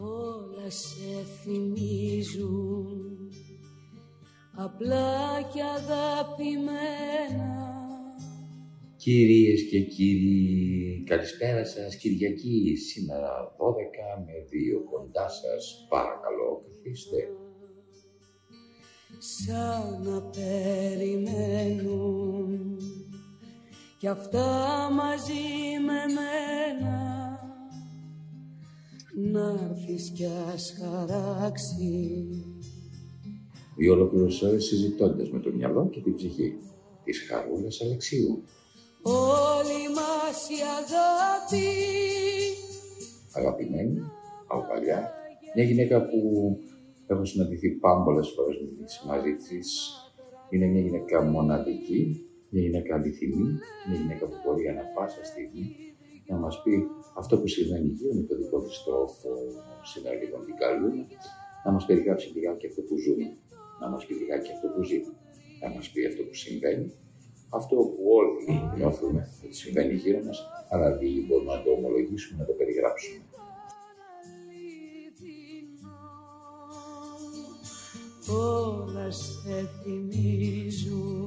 Όλα σε θυμίζουν απλά και αγαπημένα Κυρίες και κύριοι, καλησπέρα σας. Κυριακή σήμερα 12 με 2 κοντά σας. Παρακαλώ, καθίστε. Σαν να περιμένουν κι αυτά μαζί με μένα να έρθεις κι ας χαράξεις Δύο ολόκληρες ώρες συζητώντας με το μυαλό και την ψυχή της Χαρούλας Αλεξίου. όλη μας η αγάπη Αγαπημένη, από παλιά, μια γυναίκα που έχω συναντηθεί πάμπολες φορές μαζί της. Είναι μια γυναίκα μοναδική, μια γυναίκα αληθινή, μια γυναίκα που μπορεί ανά πάσα στιγμή να μας πει αυτό που συμβαίνει γύρω με το δικό της τρόπο, σήμερα λίγο την καλούμε, να μας περιγράψει λιγάκι αυτό που ζούμε, να μας πει λιγάκι αυτό που ζει, να μας πει αυτό που συμβαίνει, αυτό που όλοι νιώθουμε ότι συμβαίνει γύρω μας, αλλά δεν μπορούμε να το ομολογήσουμε, να το περιγράψουμε. όλα σε θυμίζουν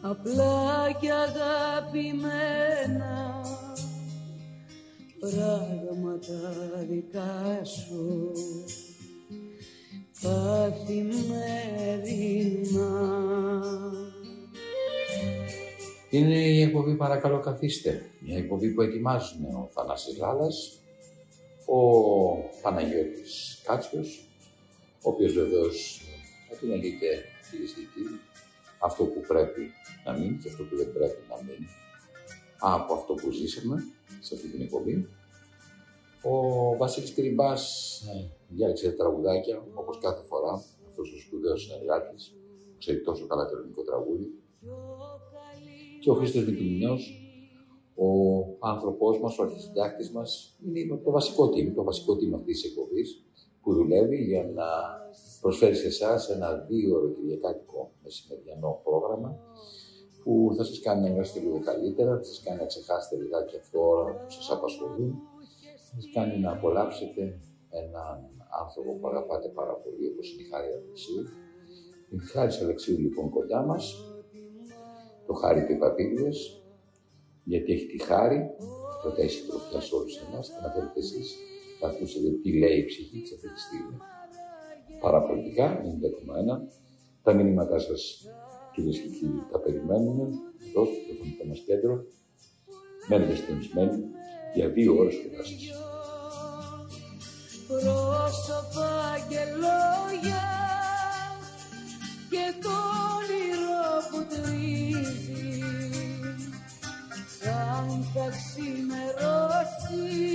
απλά και αγαπημένα πράγματα δικά σου καθημερινά. Είναι η εκπομπή «Παρακαλώ καθίστε». Μια εκπομπή που ετοιμάζουν ο Θανάσης Λάλας, ο Παναγιώτης Κάτσιος, ο οποίος βεβαίως επιμελείται κυρίες και κύριοι αυτό που πρέπει να μείνει και αυτό που δεν πρέπει να μείνει από αυτό που ζήσαμε σε αυτή την εκπομπή. Ο Βασίλης Κρυμπάς ε, διάλεξε τραγουδάκια, όπως κάθε φορά, αυτός ο σπουδαίος συνεργάτης, που ξέρει τόσο καλά το ελληνικό τραγούδι. Και ο Χρήστος Μητουμινέος, ο άνθρωπός μας, ο αρχισυντάκτης μας, είναι το βασικό team, το βασικό team αυτής της εκπομπής, που δουλεύει για να προσφέρει σε εσάς ένα δύο ώρο κυριακάτικο μεσημεριανό πρόγραμμα που θα σας κάνει να νιώσετε λίγο καλύτερα, θα σας κάνει να ξεχάσετε λιγάκι αυτό που σας απασχολούν, θα σας κάνει να απολαύσετε έναν άνθρωπο που αγαπάτε πάρα πολύ, όπως είναι η Χάρη Αλεξίου. Η Χάρη Αλεξίου λοιπόν κοντά μας, το Χάρη του Επαπίδες, γιατί έχει τη χάρη, το έχει συντροφιά σε όλους εμάς και να θέλετε εσείς θα ακούσετε τι λέει η ψυχή της αυτή τη στιγμή. Παραπολιτικά, 90,1. Τα μηνύματά σας, κυρίες και κύριοι, τα περιμένουμε εδώ στο τηλεφωνικό μας κέντρο. Μένετε συντονισμένοι για δύο ώρες κοντά σας. πρόσωπα και λόγια και το όνειρο που τρίζει σαν θα ξημερώσει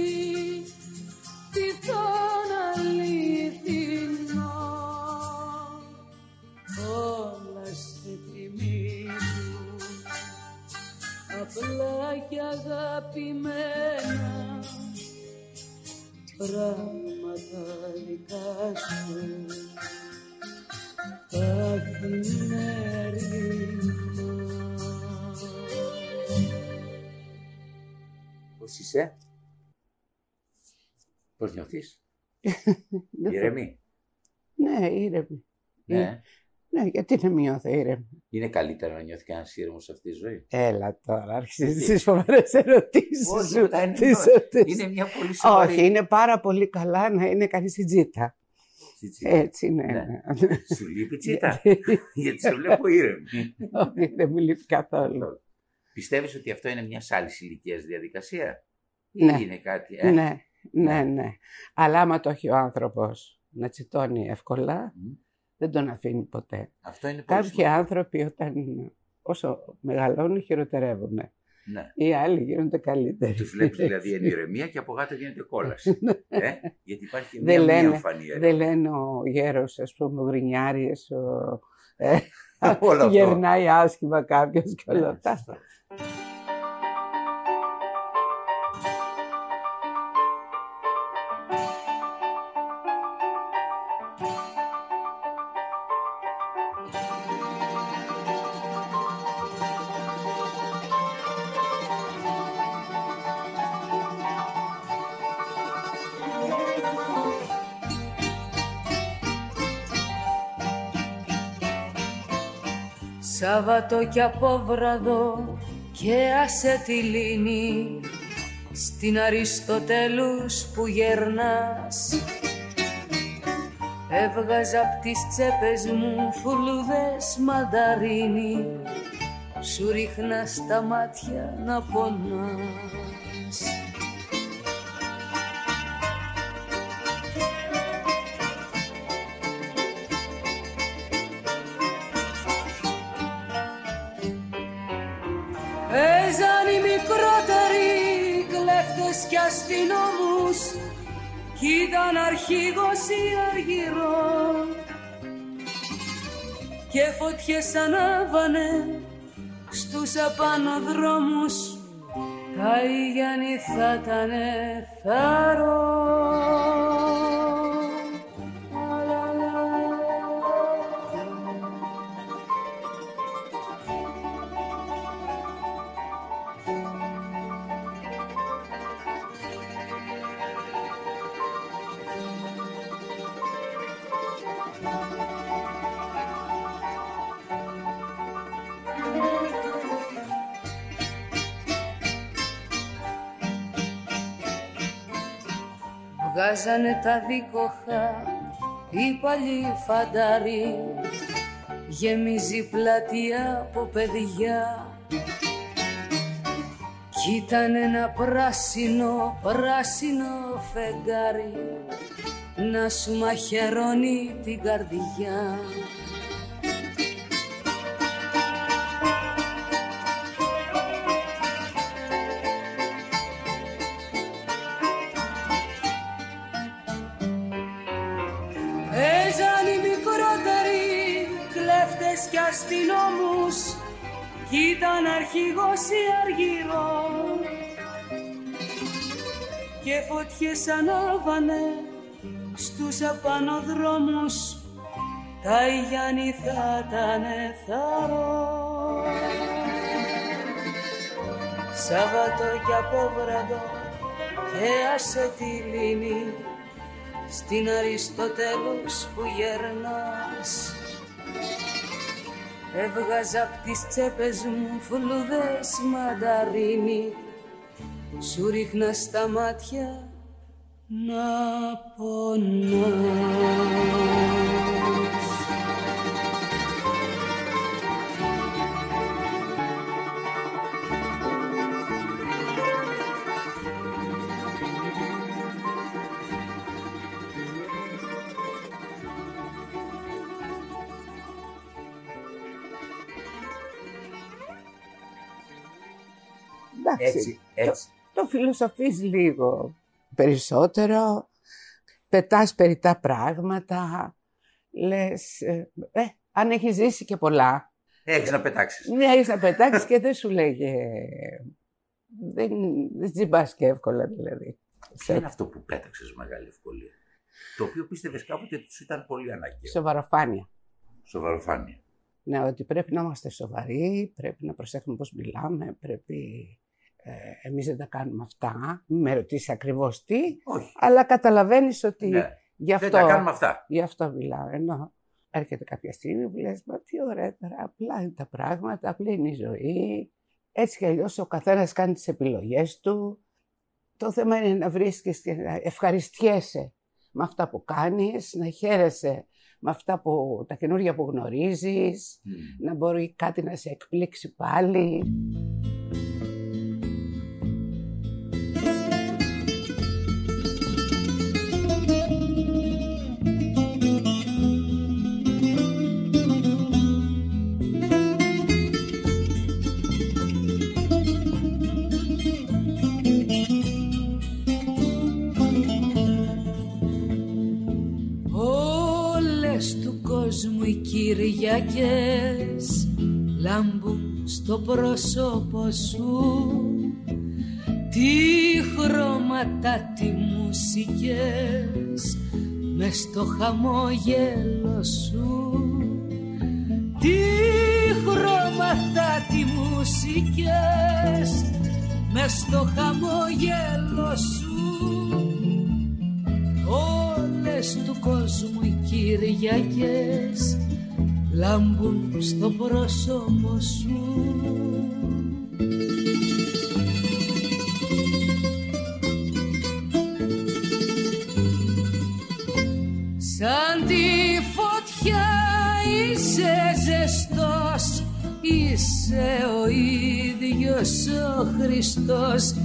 νιώθεις, Δεν θα- ηρεμή. Ναι, ήρεμη. Ναι. Ναι, γιατί να μειώθω ήρεμη; Είναι καλύτερα να νιώθει κανένας ήρεμος σε αυτή τη ζωή. Έλα τώρα, άρχισες τις φοβερές ερωτήσεις Όχι, σου. αυτά είναι Τις τώρα. ερωτήσεις. Είναι μια πολύ σοβαρή. Όχι, είναι πάρα πολύ καλά να είναι κανείς στην τζίτα. Έτσι. Έτσι, ναι. Ναι. ναι. Σου λείπει τσίτα. Γιατί σε βλέπω ήρεμη. Όχι, δεν μου λείπει καθόλου. Πιστεύεις ότι αυτό είναι μια άλλη ηλικίας διαδικασία; Ή Ναι. είναι κάτι. Ε; Ναι, ναι, ναι. Αλλά άμα το έχει ο άνθρωπος να τσιτώνει εύκολα, Μμ. δεν τον αφήνει ποτέ. Αυτό είναι πολύ Κάποιοι σημαντικό. άνθρωποι όταν όσο μεγαλώνουν χειροτερεύουν. Ναι. Οι άλλοι γίνονται καλύτεροι. Τους βλέπεις δηλαδή εν ηρεμία και από κάτω γίνεται κόλαση. ε; Γιατί υπάρχει και Δεν μια μία λένε, εμφανή ηρεμία. δεν λένε ο γέρος, ας πούμε, ο γρινιάριες, ο... ε, Όλο αυτό. γερνάει άσχημα κάποιος και όλα Ναι, αυτά. Σωστά. Σάββατο και απόβραδο και άσε τη λύνη στην Αριστοτέλους που γερνάς Έβγαζα απ' τις τσέπες μου φουλούδες μανταρίνι Σου ρίχνα στα μάτια να πονάς αστυνόμους κι ήταν αρχηγός η αργυρό και φωτιές ανάβανε στους απάνω δρόμους τα Ιγιάννη θα ήταν θαρό. Βγάζανε τα δίκοχα οι παλιοί φαντάροι γεμίζει πλατεία από παιδιά. Κι ήταν ένα πράσινο, πράσινο φεγγάρι να σου μαχαιρώνει την καρδιά ήταν αρχηγός η Αργυρός. Και φωτιές ανάβανε στους απάνω δρόμους τα Ιγιάννη θα ήταν θαρό Σάββατο και απόβραδο και άσε τη λύνη στην Αριστοτέλους που γερνάς Έβγαζα απ' τις τσέπες μου φλουδές μανταρίνι. Σου ρίχνα στα μάτια να πονάς Εντάξει, έτσι, Το, το φιλοσοφείς λίγο περισσότερο, πετάς περί τα πράγματα, λες, ε, ε, αν έχεις ζήσει και πολλά. Έχεις να πετάξεις. Ναι, έχεις να πετάξεις και δεν σου λέγε, δεν, δεν και εύκολα δηλαδή. Ποιο είναι αυτό που πέταξες μεγάλη ευκολία; Το οποίο πίστευες κάποτε ότι σου ήταν πολύ αναγκαίο. Σοβαροφάνεια. Σοβαροφάνεια. Ναι, ότι πρέπει να είμαστε σοβαροί, πρέπει να προσέχουμε πώς μιλάμε, πρέπει ε, εμείς δεν τα κάνουμε αυτά. Μην με ρωτήσεις ακριβώς τι, Όχι. αλλά καταλαβαίνεις ότι ναι. γι' αυτό, δεν τα κάνουμε αυτά. Γι' αυτό μιλάω. Ενώ έρχεται κάποια στιγμή που λες, μα τι ωραία τώρα, απλά είναι τα πράγματα, απλή είναι η ζωή. Έτσι κι αλλιώς ο καθένας κάνει τις επιλογές του. Το θέμα είναι να βρίσκεις και να ευχαριστιέσαι με αυτά που κάνεις, να χαίρεσαι με αυτά που, τα καινούργια που γνωρίζεις, να μπορεί κάτι να σε εκπλήξει πάλι. Κυριακές λάμπουν στο πρόσωπο σου. Τι χρώματα, τι μουσικές μες στο χαμόγελο σου. Τι χρώματα, τι μουσικές μες στο χαμόγελο σου. Όλες του κόσμου οι Κυριακές λάμπουν στο πρόσωπο σου. Σαν τη φωτιά είσαι ζεστός Είσαι ο ίδιος ο Χριστός.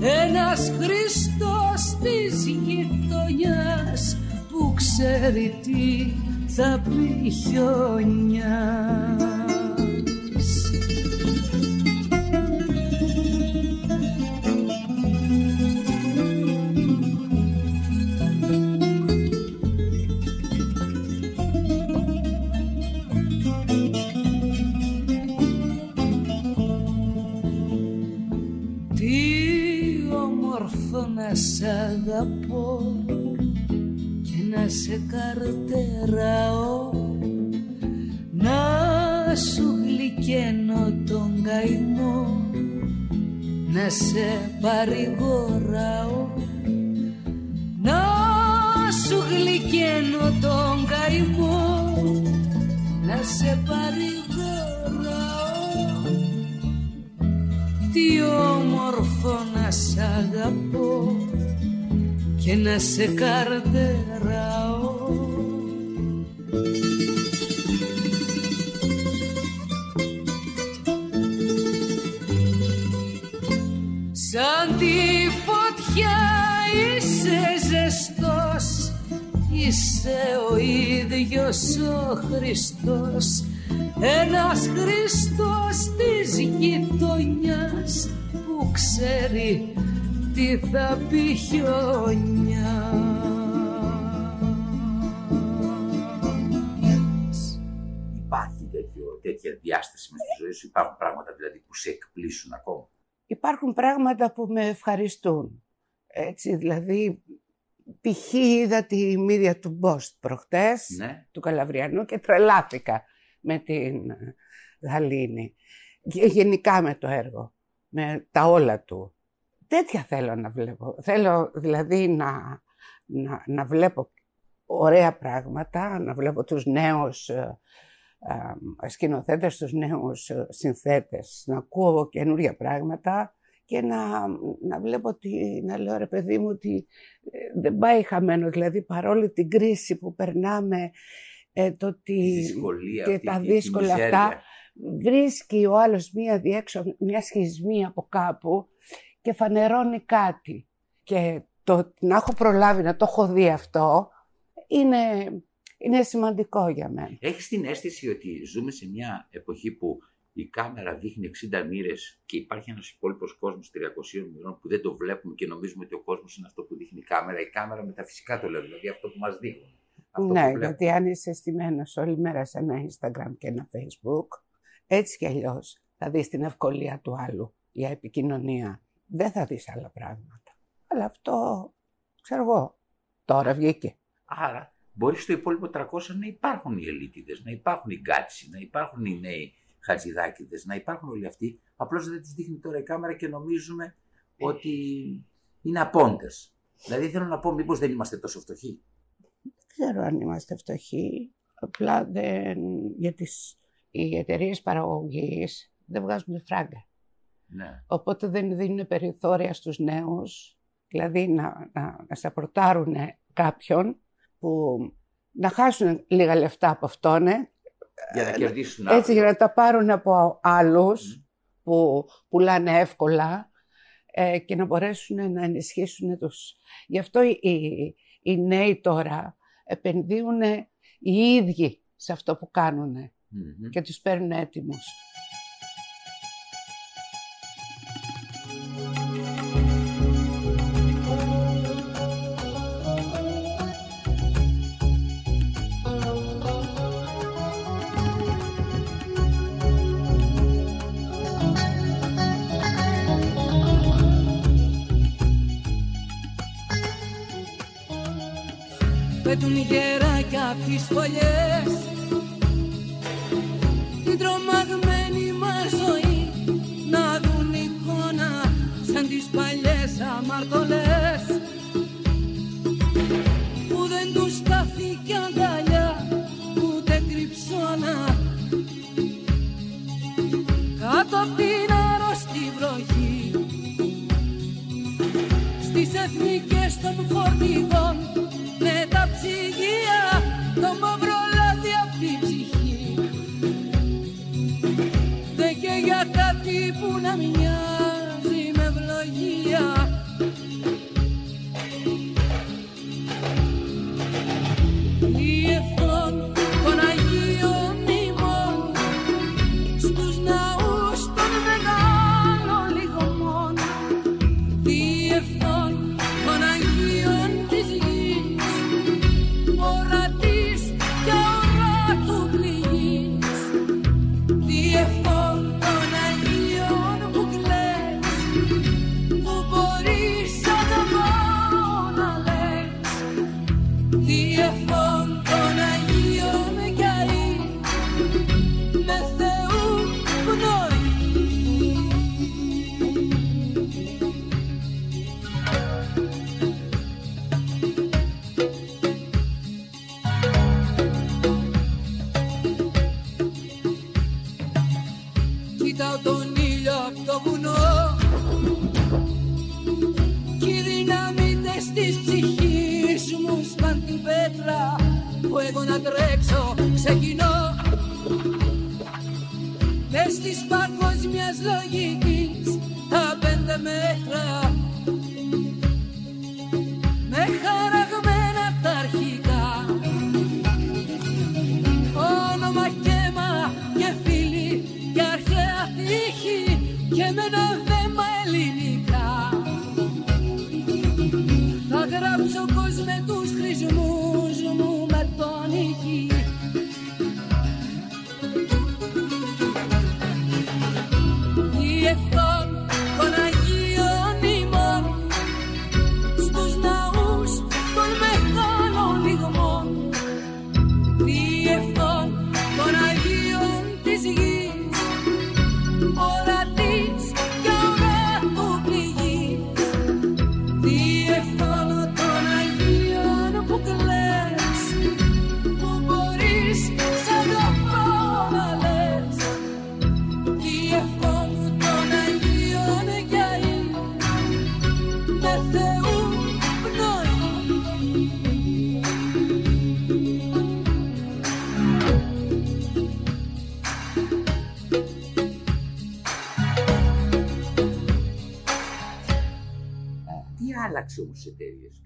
Ένας Χριστός της γειτονιάς Που ξέρει τι θα πει χιονιάς αγαπώ και να σε καρτεράω. Να σου γλυκένω τον καημό να σε παρηγοράω. Να σου γλυκένω τον καημό να σε παρηγοράω. Τι όμορφο να σ' αγαπώ και να σε καρτεράω. Σαν τη φωτιά είσαι ζεστός Είσαι ο ίδιος ο Χριστός. Ένας Χριστός της γειτονιάς Που ξέρει τι θα πει χιόνια Υπάρχει τέτοιο, τέτοια διάσταση μες στη ζωή σου, υπάρχουν πράγματα δηλαδή που σε εκπλήσουν ακόμα; Υπάρχουν πράγματα που με ευχαριστούν. Έτσι, δηλαδή, π.χ. είδα τη μύδια του Μπόστ προχτές, Ναι. του Καλαβριανού και τρελάθηκα με την Γαλήνη. Και γενικά με το έργο, με τα όλα του. Τέτοια θέλω να βλέπω. Θέλω δηλαδή να, να, να βλέπω ωραία πράγματα, να βλέπω τους νέους ε, ε, σκηνοθέτες, τους νέους ε, συνθέτες, να ακούω καινούργια πράγματα και να, να βλέπω ότι, να λέω ρε παιδί μου ότι ε, δεν πάει χαμένο, δηλαδή παρόλη την κρίση που περνάμε, ε, το ότι Τη δυσκολία και αυτή, τα τη- τη δύσκολα μιζέρια. αυτά, βρίσκει ο άλλος μία διέξω, μία σχισμή από κάπου και φανερώνει κάτι. Και το να έχω προλάβει να το έχω δει αυτό είναι, είναι σημαντικό για μένα. Έχεις την αίσθηση ότι ζούμε σε μια εποχή που η κάμερα δείχνει 60 μοίρες και υπάρχει ένας υπόλοιπος κόσμος 300 μοιρών που δεν το βλέπουμε και νομίζουμε ότι ο κόσμος είναι αυτό που δείχνει η κάμερα. Η κάμερα μεταφυσικά το λέω, δηλαδή αυτό που μας δείχνουν. Αυτό ναι, που βλέπουμε. γιατί αν είσαι στημένος όλη μέρα σε ένα Instagram και ένα Facebook, έτσι κι αλλιώς θα δεις την ευκολία του άλλου για επικοινωνία. Δεν θα δεις άλλα πράγματα. Αλλά αυτό, ξέρω εγώ, τώρα βγήκε. Άρα μπορείς στο υπόλοιπο 300 να υπάρχουν οι Ελύτηδες, να υπάρχουν οι Γκάτσοι, να υπάρχουν οι νέοι Χατζιδάκηδες, να υπάρχουν όλοι αυτοί. Απλώς δεν τις δείχνει τώρα η κάμερα και νομίζουμε ότι είναι απόντες. Δηλαδή θέλω να πω μήπως δεν είμαστε τόσο φτωχοί; Δεν ξέρω αν είμαστε φτωχοί. Απλά δεν... για τις... οι εταιρείες παραγωγής δεν βγάζουν φράγκα. Ναι. Οπότε δεν δίνουν περιθώρια στους νέους, δηλαδή να, να, να σαπορτάρουν κάποιον που να χάσουν λίγα λεφτά από αυτόν, ε, Για να κερδίσουν έτσι αύριο. για να τα πάρουν από άλλους Μμ. που πουλάνε εύκολα ε, και να μπορέσουν να ενισχύσουν τους. Γι' αυτό οι, οι, οι νέοι τώρα επενδύουν οι ίδιοι σε αυτό που κάνουν Μμμ. και τους παίρνουν έτοιμους. escolher.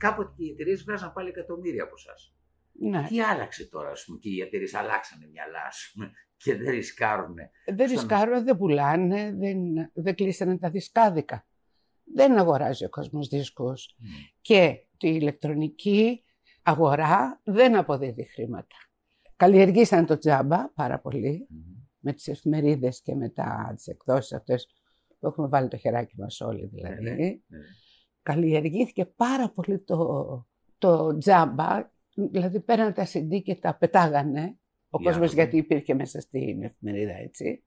Κάποτε και οι εταιρείες βγάζαν πάλι εκατομμύρια από εσά. Ναι. Τι άλλαξε τώρα, ας πούμε, και οι εταιρείες αλλάξανε μυαλά, ας πούμε, και δεν ρισκάρουν. Δεν Στον- ρισκάρουν, δεν πουλάνε, δεν, δεν κλείσανε τα δισκάδικα. Δεν αγοράζει ο κόσμος δίσκους. Και τη ηλεκτρονική αγορά δεν αποδίδει χρήματα. Καλλιεργήσαν το τζάμπα πάρα πολύ με τις εφημερίδες και με τα, τις εκδόσεις αυτές που έχουμε βάλει το χεράκι μας όλοι δηλαδή. Ναι, ναι, ναι. Καλλιεργήθηκε πάρα πολύ το, το τζάμπα, δηλαδή πέραν τα CD και τα πετάγανε ο Για κόσμος να δούμε. γιατί υπήρχε μέσα στην εφημερίδα έτσι.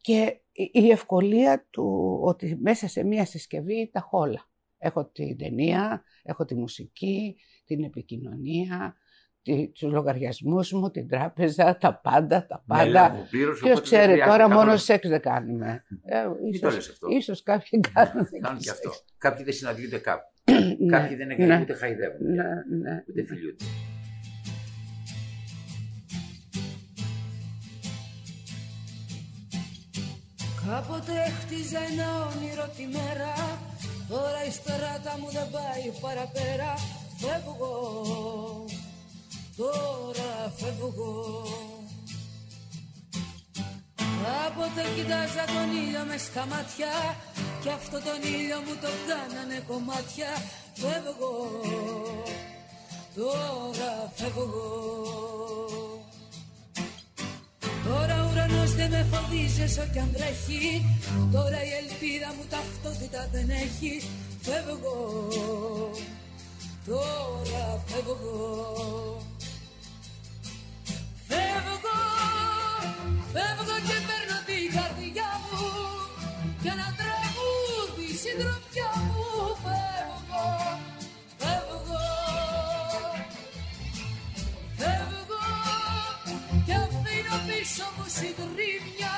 Και η- η ευκολία του ότι μέσα σε μία συσκευή τα έχω όλα. Έχω την ταινία, έχω τη μουσική, την επικοινωνία, τη, τους λογαριασμούς μου, την τράπεζα, τα πάντα, τα Με πάντα. λάβω πλήρως, Ποιος οπότε δεν ξέρει, χρειάζεται τώρα καθόλου- μόνο σεξ δεν κάνουμε. Ε, Μην το ίσως, λες αυτό. ίσως κάποιοι κάνουν, Κάνουν και σεξ. αυτό. Κάποιοι δεν συναντιούνται κάπου. Ναι, Κάποιοι δεν είναι ναι, ούτε χαϊδεύουν. ναι, ναι. Ούτε φιλιούνται. Κάποτε χτίζα ένα όνειρο τη μέρα Τώρα η στράτα μου δεν πάει παραπέρα Φεύγω Τώρα φεύγω. Κάποτε κοιτάζα τον ήλιο μες στα μάτια Κι αυτό τον ήλιο μου το κάνανε κομμάτια. Φεύγω Τώρα φεύγω. Τώρα ο ουρανός δεν με φοβίζει όσο κι αν τρέχει. Τώρα η ελπίδα μου ταυτότητα δεν έχει. Φεύγω Τώρα φεύγω Φεύγω Φεύγω και παίρνω την καρδιά μου. Κι ένα τραγούδι συντροφιά μου. Φεύγω Φεύγω Φεύγω. Και αφήνω πίσω μου συντρίμια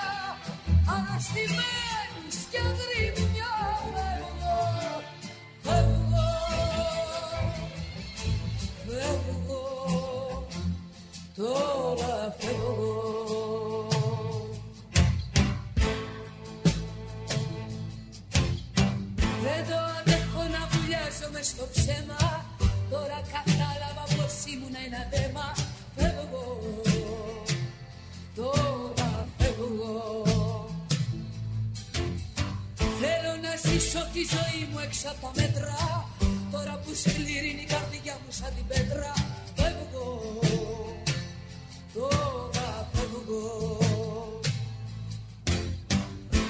αναστημένης και αγρίμια τώρα φεύγω Δεν το αντέχω να βουλιάζομαι στο ψέμα. Τώρα κατάλαβα πως ήμουν ένα δέμα. Φεύγω, τώρα φεύγω. Θέλω να ζήσω τη ζωή μου έξω από τα μέτρα. Τώρα που σκληρίνει η καρδιά μου σαν την πέτρα. Φεύγω. Τώρα φεύγω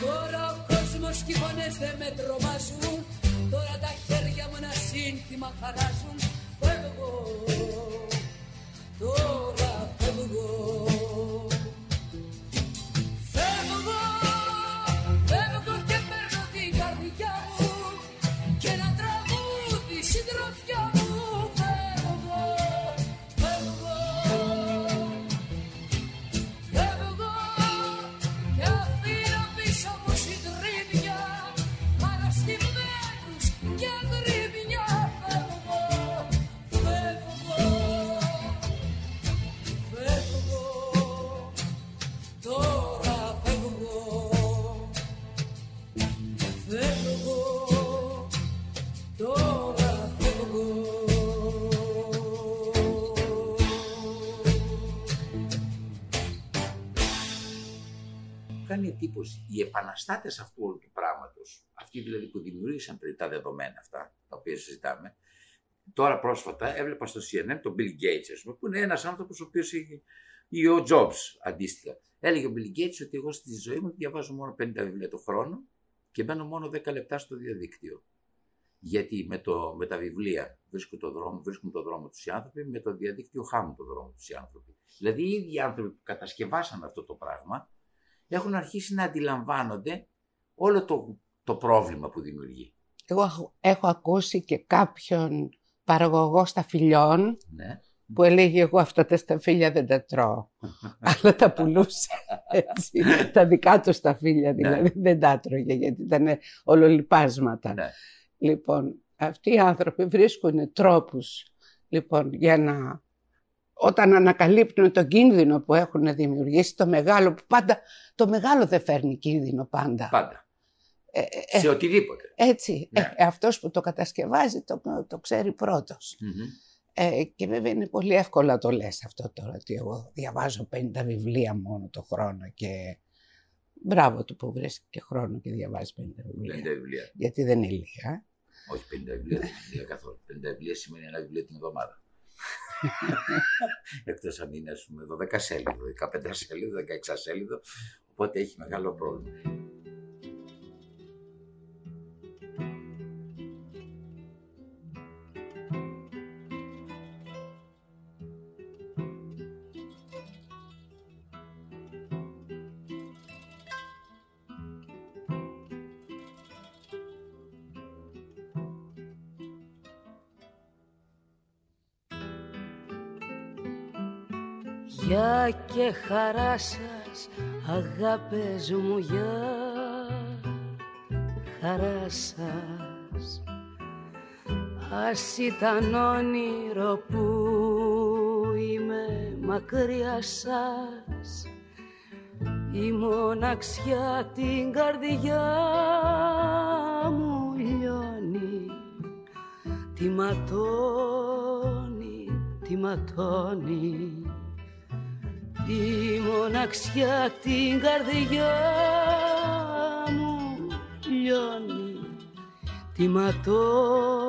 Τώρα ο κόσμος και οι φωνές δεν με τρομάζουν Τώρα τα χέρια μου ένα σύνθημα χαράζουν. Φεύγω. Τώρα φεύγω Φεύγω κάνει εντύπωση οι επαναστάτες αυτού όλου του πράγματος, αυτοί δηλαδή που δημιούργησαν πριν τα δεδομένα αυτά τα οποία συζητάμε, τώρα πρόσφατα έβλεπα στο CNN τον Bill Gates, ας πούμε, που είναι ένας άνθρωπος ο οποίος έχει. ή ο Jobs αντίστοιχα. Έλεγε ο Bill Gates ότι εγώ στη ζωή μου διαβάζω μόνο 50 βιβλία το χρόνο και μπαίνω μόνο 10 λεπτά στο διαδίκτυο. Γιατί με, το, με τα βιβλία βρίσκουν το δρόμο, βρίσκουν το δρόμο τους οι άνθρωποι, με το διαδίκτυο χάνουν το δρόμο τους οι άνθρωποι. Δηλαδή οι ίδιοι άνθρωποι που κατασκευάσαν αυτό το πράγμα έχουν αρχίσει να αντιλαμβάνονται όλο το, το πρόβλημα που δημιουργεί. Εγώ έχω, έχω ακούσει και κάποιον παραγωγό σταφυλιών Ναι. που έλεγε εγώ αυτά τα σταφύλια δεν τα τρώω. Αλλά τα πουλούσε έτσι. τα δικά του σταφύλια δηλαδή δεν τα τρώγε γιατί ήταν ολολιπάσματα. Ναι. Λοιπόν, αυτοί οι άνθρωποι βρίσκουν τρόπους λοιπόν, για να όταν ανακαλύπτουν τον κίνδυνο που έχουν δημιουργήσει, το μεγάλο που πάντα, το μεγάλο δεν φέρνει κίνδυνο πάντα. Πάντα. Ε, ε, Σε οτιδήποτε. έτσι, Ναι. ε, αυτός που το κατασκευάζει το, το ξέρει πρώτος. Μμμ. Ε, και βέβαια είναι πολύ εύκολο να το λες αυτό τώρα, ότι εγώ διαβάζω 50 βιβλία μόνο το χρόνο και μπράβο του που βρίσκει και χρόνο και διαβάζει 50 βιβλία. 50 βιβλία. Γιατί δεν είναι λίγα. Όχι 50 βιβλία, δεν είναι καθόλου. 50 βιβλία σημαίνει ένα βιβλίο την εβδομάδα. Εκτός αν είναι, ας πούμε, 12 σέλιδο, 15 σέλιδο, 16 σέλιδο. Οπότε έχει μεγάλο πρόβλημα. Και χαρά σας αγάπες μου για χαρά σας. Ας ήταν όνειρο που είμαι μακριά σας. Η μοναξιά την καρδιά μου λιώνει. Τι ματώνει, τι ματώνει η μοναξιά την καρδιά μου λιώνει Τι ματώνει,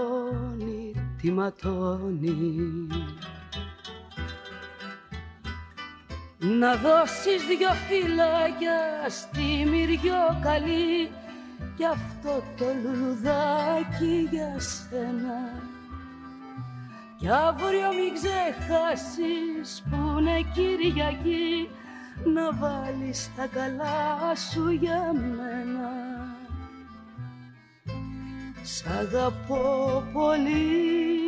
τι ματώνει. Να δώσεις δυο φυλάκια στη μυριό καλή Κι αυτό το λουλουδάκι για σένα κι αύριο μην ξεχάσεις που είναι Κυριακή να βάλεις τα καλά σου για μένα. Σ' αγαπώ πολύ,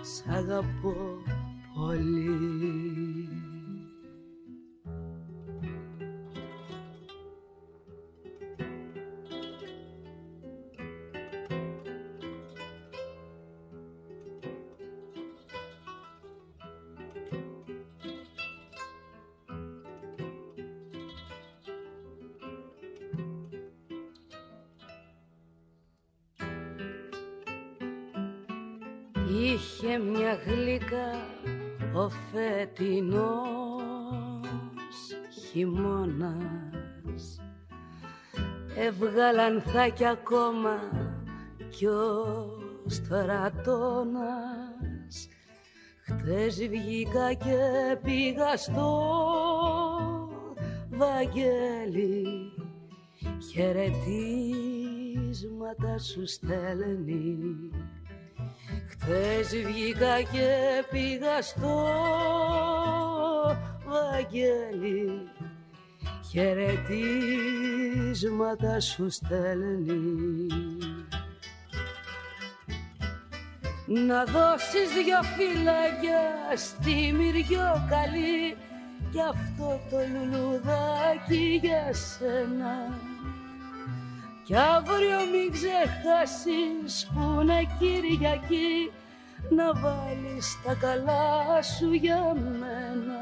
σ' αγαπώ πολύ. Είχε μια γλυκά ο φετινός χειμώνας. Έβγαλαν θα κι ακόμα κι ο στρατώνας. Χτες βγήκα και πήγα στο Βαγγέλη. Χαιρετίσματα σου στέλνει Χθες βγήκα και πήγα στο Βαγγέλη. Χαιρετίσματα σου στέλνει. Να δώσεις δυο φυλάκια στη μυριό καλή κι αυτό το λουλουδάκι για σένα κι αύριο μην ξεχάσεις που είναι Κυριακή να βάλεις τα καλά σου για μένα.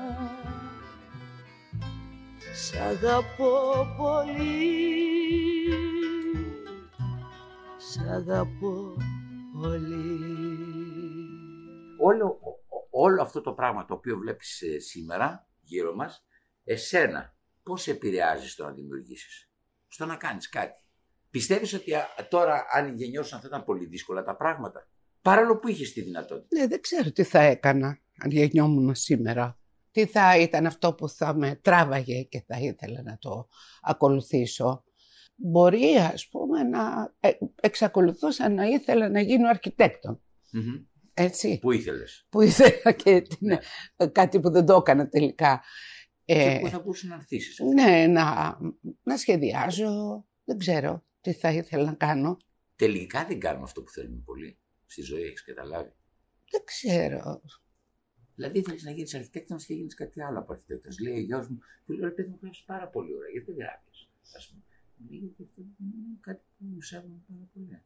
Σ' αγαπώ πολύ, σ' αγαπώ πολύ. Όλο, όλο αυτό το πράγμα το οποίο βλέπεις ε, σήμερα γύρω μας, εσένα πώς επηρεάζει στο να δημιουργήσεις, στο να κάνεις κάτι; Πιστεύεις ότι τώρα αν γεννιώσαν θα ήταν πολύ δύσκολα τα πράγματα, παρόλο που είχες τη δυνατότητα. Ναι, δεν ξέρω τι θα έκανα αν γεννιόμουν σήμερα. Τι θα ήταν αυτό που θα με τράβαγε και θα ήθελα να το ακολουθήσω. Μπορεί, ας πούμε, να ε, εξακολουθούσα να ήθελα να γίνω Έτσι. Πού ήθελες; Πού ήθελα και ναι. κάτι που δεν το έκανα τελικά. Και ε, πού θα μπορούσε να αρχίσει. Ναι, να, να σχεδιάζω, δεν ξέρω τι θα ήθελα να κάνω. Τελικά δεν κάνουμε αυτό που θέλουμε πολύ στη ζωή, έχεις καταλάβει. Δεν ξέρω. Δηλαδή θέλεις να γίνεις αρχιτέκτονας και γίνεις κάτι άλλο από αρχιτέκτονας. Λέει ο γιος μου, του λέω: Παιδί μου, γράφεις πάρα πολύ ωραία. Γιατί δεν γράφεις. Α πούμε. Λέει αυτό είναι κάτι που μου σέβομαι πάρα πολύ.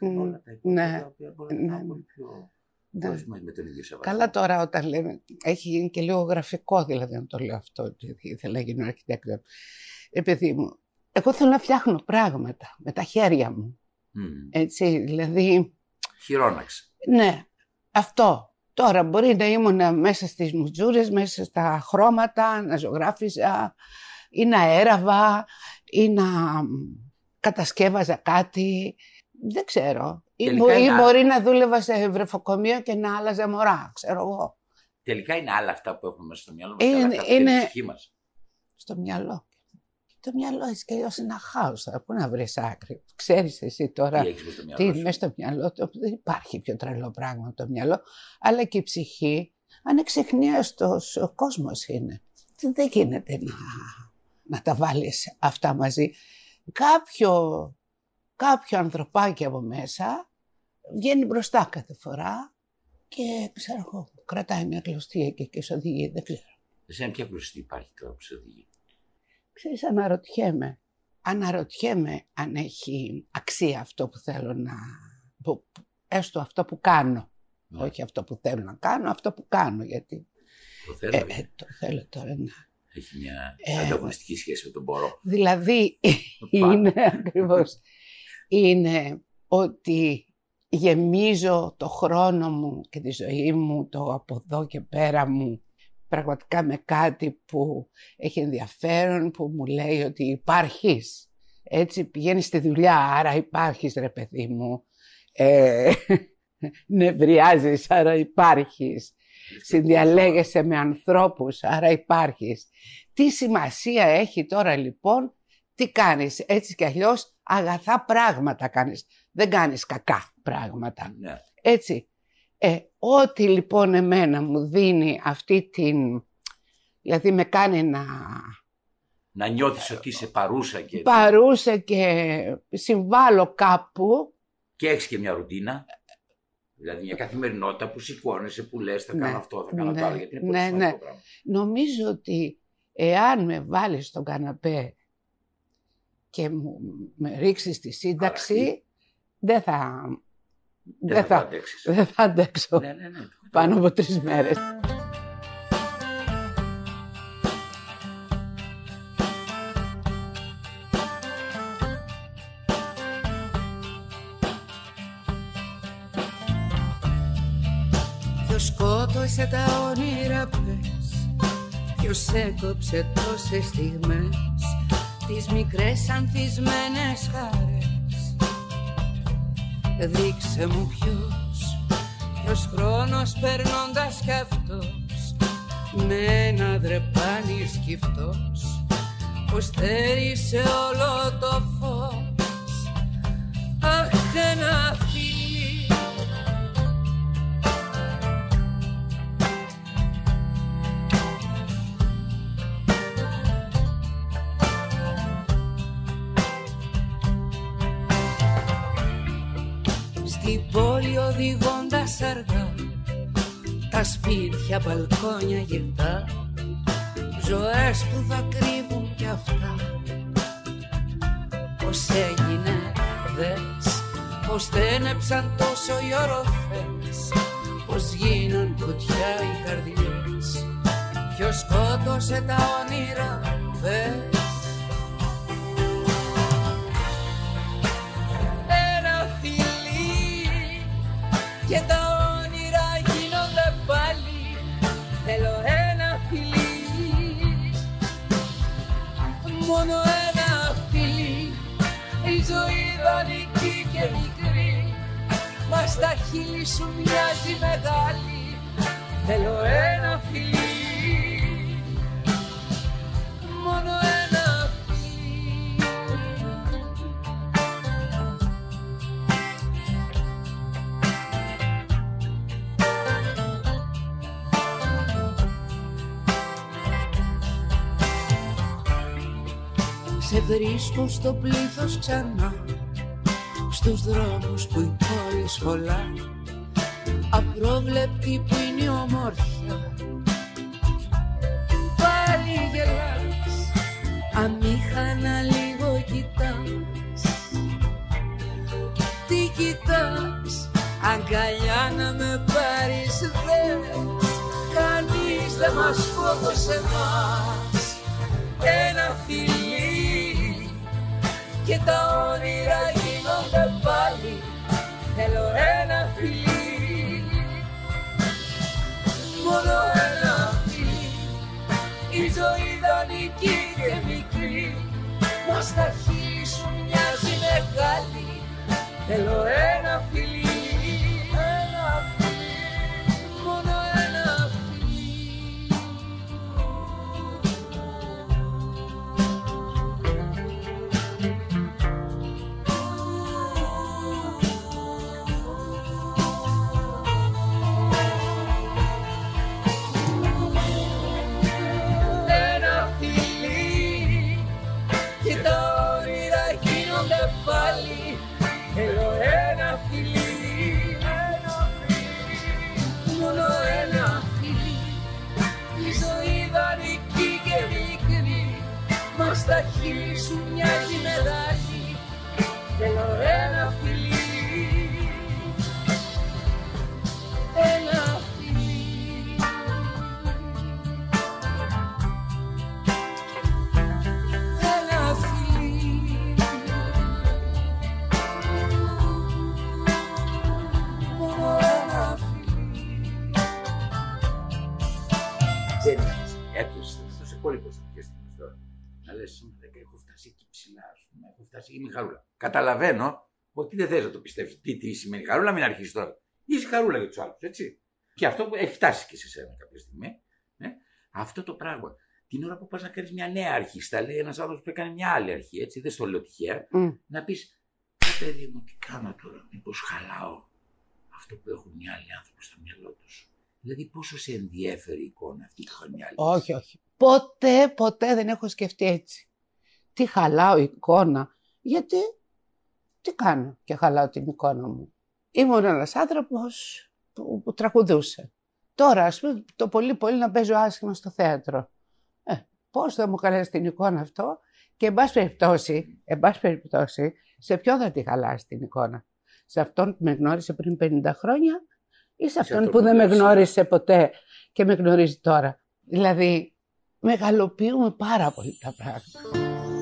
Mm, όλα τα υπόλοιπα ναι, τα οποία μπορεί να είναι ναι. πολύ πιο. Ναι. με τον ίδιο σεβασμό. Καλά τώρα όταν λέμε, έχει γίνει και λίγο γραφικό δηλαδή να το λέω αυτό, ότι ήθελα να γίνω αρχιτέκτονα. Επειδή μου, εγώ θέλω να φτιάχνω πράγματα με τα χέρια μου. Mm. Έτσι, δηλαδή... Χειρόναξε. Ναι, αυτό. Τώρα μπορεί να ήμουν μέσα στις μουτζούρες, μέσα στα χρώματα, να ζωγράφιζα ή να έραβα ή να κατασκεύαζα κάτι. Δεν ξέρω. Ή, μπορεί να δούλευα σε βρεφοκομείο και να άλλαζα μωρά, ξέρω εγώ. Τελικά είναι άλλα αυτά που έχουμε μέσα στο μυαλό μας, είναι, αυτά είναι... μας. Στο μυαλό το μυαλό έτσι και αλλιώς είναι ένα χάος. Πού να βρεις άκρη. Ξέρεις εσύ τώρα τι είναι μέσα στο μυαλό. Το, δεν υπάρχει πιο τρελό πράγμα από το μυαλό. Αλλά και η ψυχή ανεξεχνίαστος ο κόσμος είναι. Δεν γίνεται να, να τα βάλεις αυτά μαζί. Κάποιο, κάποιο ανθρωπάκι από μέσα βγαίνει μπροστά κάθε φορά και ξέρω εγώ, κρατάει μια κλωστή εκεί και σε οδηγεί, δεν ξέρω. Εσένα ποια κλωστή υπάρχει τώρα που σε οδηγεί; Ξέρεις, αναρωτιέμαι. Αναρωτιέμαι αν έχει αξία αυτό που θέλω να... έστω αυτό που κάνω. Ναι. Όχι αυτό που θέλω να κάνω, αυτό που κάνω. Γιατί... Το θέλω. Ε, ε, το θέλω τώρα να... Έχει μια ε, ανταγωνιστική σχέση με τον μπορώ. Δηλαδή, είναι ακριβώς... είναι ότι γεμίζω το χρόνο μου και τη ζωή μου, το από εδώ και πέρα μου πραγματικά με κάτι που έχει ενδιαφέρον, που μου λέει ότι υπάρχεις. Έτσι πηγαίνεις στη δουλειά, άρα υπάρχεις ρε παιδί μου. Ε, νευριάζεις, άρα υπάρχεις. Συνδιαλέγεσαι με ανθρώπους, άρα υπάρχεις. Τι σημασία έχει τώρα λοιπόν, τι κάνεις. Έτσι κι αλλιώς αγαθά πράγματα κάνεις. Δεν κάνεις κακά πράγματα. Ναι. Έτσι. Ε, ό,τι λοιπόν εμένα μου δίνει αυτή την... Δηλαδή με κάνει να... Να νιώθεις ότι είσαι παρούσα και... Παρούσα και συμβάλλω κάπου. Και έχεις και μια ρουτίνα. Δηλαδή μια καθημερινότητα που σηκώνεσαι, που λες θα κάνω ναι, αυτό, θα κάνω ναι, το άλλο, γιατί είναι πολύ ναι, ναι. πράγμα. Νομίζω ότι εάν με βάλεις στον καναπέ και μου, με ρίξεις τη σύνταξη, δεν θα δεν θα, δεν θα αντέξω ναι, ναι, ναι. πάνω από τρεις μέρες. Ποιος σκότωσε τα όνειρα πες Ποιος έκοψε τόσες στιγμές Τις μικρές ανθισμένες χαρές Δείξε μου ποιος Ποιος χρόνος περνώντας κι αυτός. Με ένα δρεπάνι σκυφτός Πως θέρισε όλο το φως. Αχ ένα οδηγώντας αργά τα σπίτια, μπαλκόνια γυρτά. Ζωές που θα κρύβουν κι αυτά. Πώς έγινε δες Πώς τένεψαν τόσο οι οροφές. Πώς γίναν κουτιά οι καρδιές. Ποιος σκότωσε τα όνειρα πες και τα στα χείλη σου μοιάζει μεγάλη. Θέλω ένα φιλί. Σε βρίσκω στο πλήθος ξανά Στους δρόμους που η πόλη σχολά Απρόβλεπτη που είναι η ομόρφια. Πάλι γελάς. Αμήχανα λίγο κοιτάς. Τι κοιτάς. Αγκαλιά να με πάρεις δες. Κανείς δεν μας σκότωσε μας. Ένα φιλί. Και τα όνειρα γίνονται πάλι θέλω ένα φιλί. Μόνο ένα φιλί. Η ζωή δανεική και μικρή. Μας στα χείλη σου μοιάζει μεγάλη. Θέλω ένα φιλί στα χείλη σου με Θέλω είμαι χαρούλα. Καταλαβαίνω ότι δεν θες να το πιστεύει. Τι, τι σημαίνει χαρούλα, μην αρχίσεις τώρα. Είσαι χαρούλα για τους άλλους, έτσι. Και αυτό που έχει φτάσει και σε σένα κάποια στιγμή. Ε; Αυτό το πράγμα. Την ώρα που πας να κάνεις μια νέα αρχή, στα λέει ένας άνθρωπος που έκανε μια άλλη αρχή, έτσι, δεν στο λέω τυχαία, mm. να πεις, παιδί μου, τι κάνω τώρα, μήπως χαλάω αυτό που έχουν οι άλλοι άνθρωποι στο μυαλό τους. Δηλαδή, πόσο σε ενδιαφέρει η εικόνα αυτή που είχαν οι άλλοι. Όχι, όχι. Ποτέ, ποτέ δεν έχω σκεφτεί έτσι. Τι χαλάω η εικόνα. Γιατί; Τι κάνω και χαλάω την εικόνα μου. Ήμουν ένας άνθρωπος που, που τραγουδούσε. Τώρα, ας πούμε, το πολύ πολύ να παίζω άσχημα στο θέατρο. Ε, πώς θα μου καλέσει την εικόνα αυτό; Και εν πάση περιπτώσει, εν πάση περιπτώσει, σε ποιον θα τη χαλάσει την εικόνα; Σε αυτόν που με γνώρισε πριν 50 χρόνια ή σε αυτόν που δεν με γνώρισε ποτέ και με γνωρίζει τώρα; Δηλαδή, μεγαλοποιούμε πάρα πολύ τα πράγματα.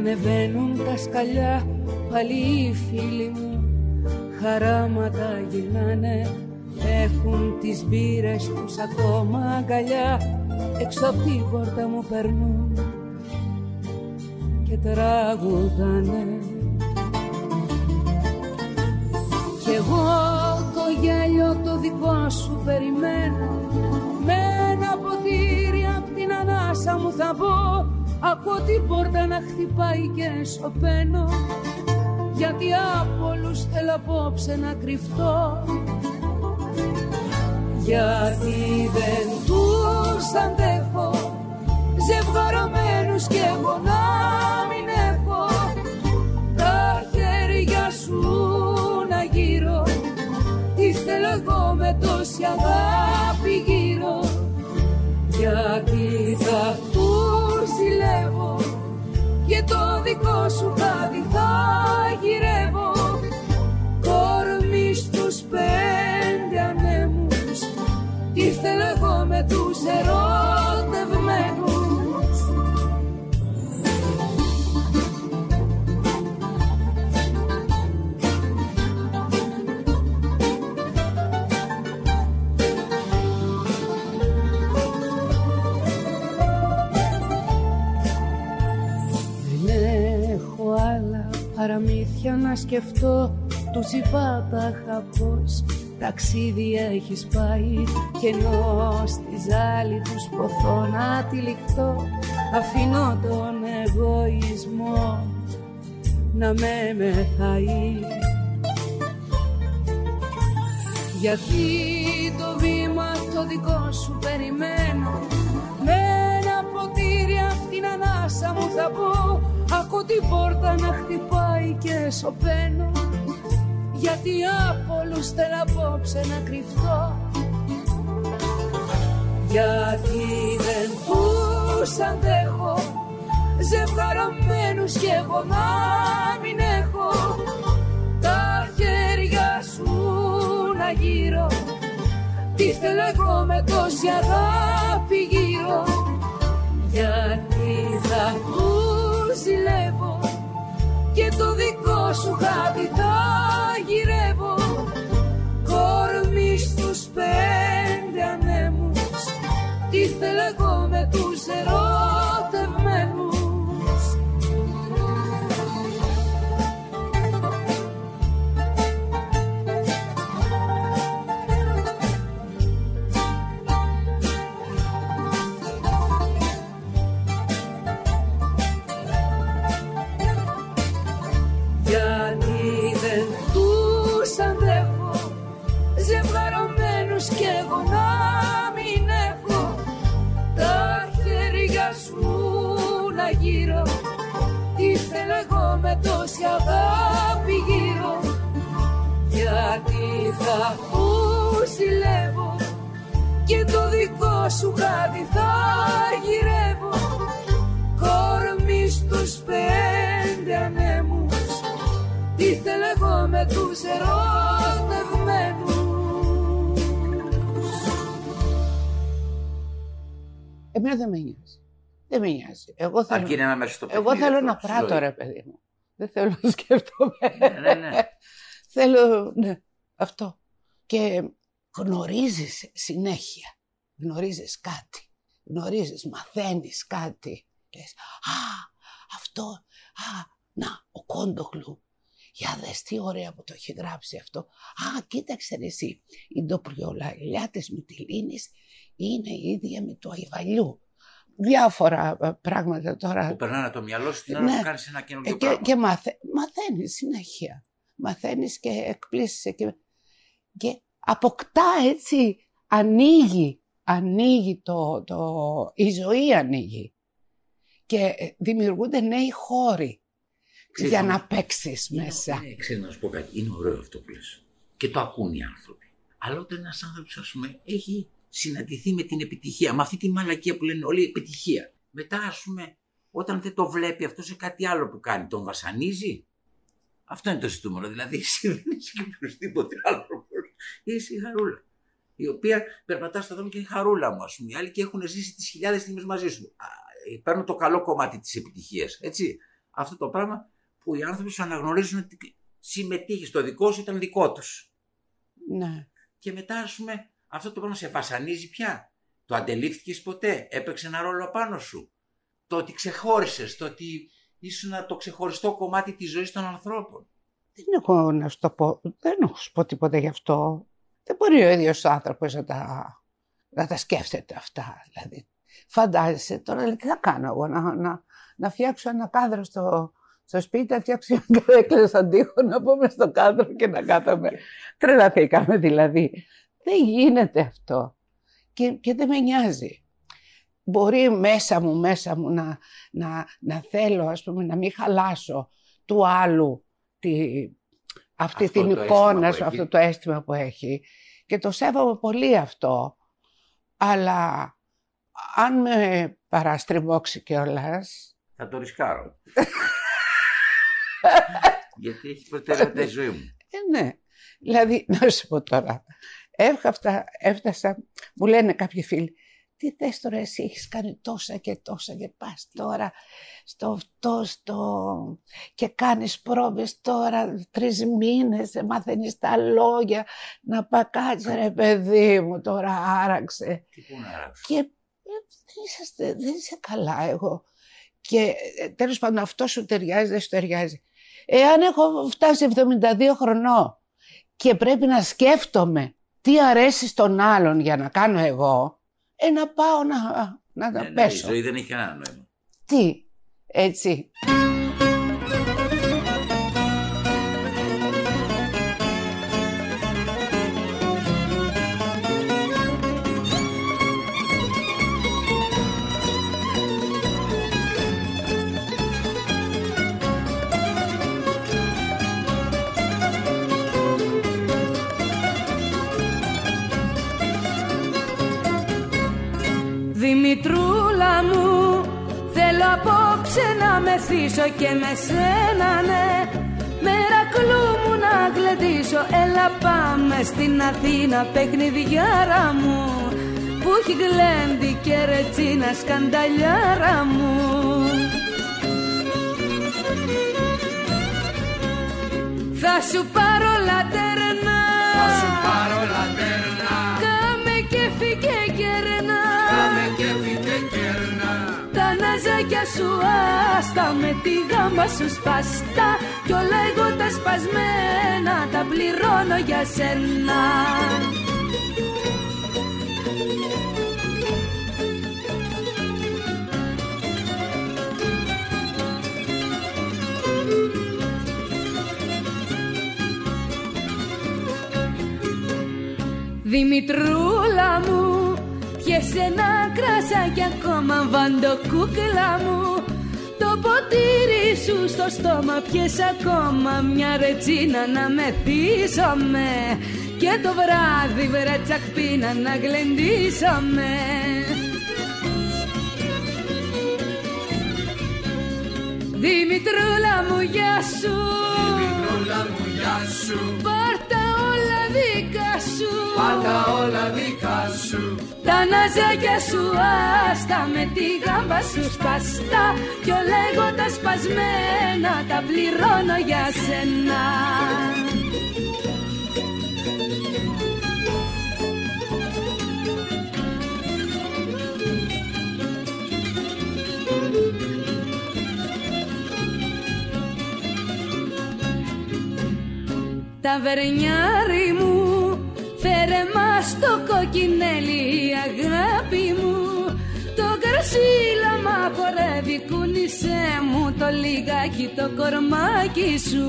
Ανεβαίνουν τα σκαλιά πάλι οι φίλοι μου. Χαράματα γυρνάνε έχουν τις μπύρες τους ακόμα αγκαλιά. Έξω από την πόρτα μου περνούν και τραγουδάνε. Κι εγώ το γέλιο το δικό σου περιμένω. Με ένα ποτήρι απ' την ανάσα μου θα μπω Ακούω την πόρτα να χτυπάει και σωπαίνω γιατί από όλους θέλω απόψε να κρυφτώ. Γιατί δεν τους αντέχω ζευγαρωμένους κι εγώ να μην έχω. Τα χέρια σου να γύρω τι θέλω εγώ με τόση αγάπη γύρω. Γιατί σου χάδι θα γυρεύω. Κορμί στους πέντε ανέμους. Τι θέλω εγώ με τους ερωτευμένους παραμύθια να σκεφτώ τους είπα τα χαπός Ταξίδι έχεις πάει και ενώ στη ζάλη τους ποθώ να τυλιχτώ Αφήνω τον εγωισμό να με μεθαεί. Γιατί το βήμα το δικό σου περιμένω. Με ένα ποτήρι απ' την ανάσα μου θα πω Ακού την πόρτα να χτυπάει και σωπαίνω Γιατί από όλους θέλω απόψε να κρυφτώ. Γιατί δεν τους αντέχω Ζευγαρωμένους κι εγώ να μην έχω. Τα χέρια σου να γύρω Τι θέλω εγώ με τόση αγάπη γύρω. Γιατί θα τους ζηλεύω Και το δικό σου χάδι θα γυρεύω. Κορμί στους πέντε ανέμους Τι θέλω εγώ με τους ερωτευμένους θα τους ζηλεύω Και το δικό σου χάδι θα γυρεύω Κορμί στους πέντε ανέμους Τι θέλω εγώ με τους ερωτευμένους Εμένα δεν με νοιάζει. Δεν με νοιάζει. Εγώ θέλω, Αρκεί να είναι μέσα στο εγώ παιχνίδι θέλω αυτό, να στη πράττω, ζωή. ρε παιδί μου. Δεν θέλω να σκέφτομαι. Ναι, ναι, ναι. θέλω, ναι, αυτό. Και γνωρίζεις συνέχεια. Γνωρίζεις κάτι. Γνωρίζεις, μαθαίνεις κάτι. Λες, α, αυτό, α, να, ο Κόντοχλου. Για δες τι ωραία που το έχει γράψει αυτό. Α, κοίταξε ρε εσύ, η ντοπριολαλιά της Μυτιλίνης είναι η ίδια με το Αϊβαλιού. Διάφορα ε, πράγματα τώρα. Που περνάνε το μυαλό σου την ώρα Ναι. που κάνεις ένα καινούργιο Ε, και, πράγμα. και μαθε, μαθαίνεις συνέχεια. Μαθαίνεις και εκπλήσεσαι και, και αποκτά έτσι, ανοίγει, ανοίγει το, το, η ζωή ανοίγει. Και ε, δημιουργούνται νέοι χώροι Ξέρεις, για όμως, να παίξεις είναι- μέσα. Είναι, ξέρεις να σου πω κάτι, είναι ωραίο αυτό που λες. Και το ακούν οι άνθρωποι. Αλλά όταν ένας άνθρωπος, ας πούμε, έχει συναντηθεί με την επιτυχία, με αυτή τη μαλακία που λένε όλοι επιτυχία. Μετά, ας πούμε, όταν δεν το βλέπει αυτό σε κάτι άλλο που κάνει, τον βασανίζει. Αυτό είναι το ζητούμενο. Δηλαδή, εσύ δεν είσαι και οποιοδήποτε άνθρωπο. Είσαι η χαρούλα. Η οποία περπατάς στον δρόμο και είναι η χαρούλα μου, ας πούμε. Οι άλλοι και έχουν ζήσει τις χιλιάδες στιγμές μαζί σου. Α, ε, παίρνω το καλό κομμάτι της επιτυχίας. Έτσι. αυτό το πράγμα που οι άνθρωποι σου αναγνωρίζουν ότι συμμετείχε στο δικό σου, ήταν δικό τους. Ναι. Και μετά, ας πούμε, αυτό το πράγμα σε βασανίζει πια. Το αντελήφθηκες ποτέ, έπαιξε ένα ρόλο πάνω σου; Το ότι ξεχώρισες, το ότι ήσουν το ξεχωριστό κομμάτι της ζωής των ανθρώπων; Δεν έχω να σου το πω, δεν έχω σου πω τίποτα γι' αυτό. Δεν μπορεί ο ίδιος άνθρωπος να τα, να τα σκέφτεται αυτά. Δηλαδή, φαντάζεσαι τώρα τι θα κάνω εγώ, να, να, να φτιάξω ένα κάδρο στο, στο σπίτι, να φτιάξω ένα καρέκλα στον τοίχο, να πούμε στο κάδρο και να κάθομαι. Τρελαθήκαμε δηλαδή. Δεν γίνεται αυτό. Και, και δεν με νοιάζει. Μπορεί μέσα μου, μέσα μου να, να, να θέλω, ας πούμε, να μην χαλάσω του άλλου τη, αυτή Αυτό την το εικόνα αίσθημα σου, που αυτό έχει. το αίσθημα που έχει. Και το σέβομαι πολύ αυτό. Αλλά αν με παραστριμώξει κιόλα. Θα το ρισκάρω. Γιατί έχει προτεραιότητα η ζωή μου. Ε, ναι. Δηλαδή, να σου πω τώρα. Έφτασα, έφτασα, μου λένε κάποιοι φίλοι, τι θες τώρα εσύ, έχεις κάνει τόσα και τόσα και πας τώρα στο αυτό, στο... και κάνεις πρόβες τώρα τρεις μήνες, δεν μαθαίνεις τα λόγια, να πά κάτσε ρε παιδί μου τώρα άραξε. Τι πού να ράξω. Και ε, δεν, είσαστε, δεν είσαι καλά εγώ. Και ε, τέλος πάντων αυτό σου ταιριάζει, δεν σου ταιριάζει. Εάν έχω φτάσει 72 χρονών και πρέπει να σκέφτομαι τι αρέσει στον άλλον για να κάνω εγώ, ε, να πάω να, να τα Ναι, ναι, η πέσω. ζωή δεν έχει κανένα νόημα. Τι, έτσι. Απόψε να μεθύσω και με σένα ναι. Μερακλού μου να γλεντήσω. Έλα πάμε στην Αθήνα παιχνιδιάρα μου. Που έχει γλέντι και ρετσίνα σκανταλιάρα μου. Θα σου πάρω λατέρνα ναζάκια σου άστα με τη γάμπα σου σπαστά Κι όλα εγώ τα σπασμένα τα πληρώνω για σένα. Δημητρούλα μου Πιες ένα κρασάκι ακόμα βαντοκούκλα μου. Το ποτήρι σου στο στόμα Πιες ακόμα μια ρετσίνα να μεθύσαμε Και το βράδυ βρε τσακπίνα να γλεντήσαμε Δημητρούλα μου γεια σου. Μικρούλα μου γεια σου. Πάρτα όλα δικά σου. Πάντα όλα δικά σου. Τα ναζάκια σου άστα με τη γάμπα σου σπαστά. Κι όλα εγώ τα σπασμένα τα πληρώνω για σένα Τα βερνιάρι μου Φέρε μας το κοκκινέλι αγάπη μου. Το κρασίλα μα χορεύει κούνησε μου το λιγάκι το κορμάκι σου.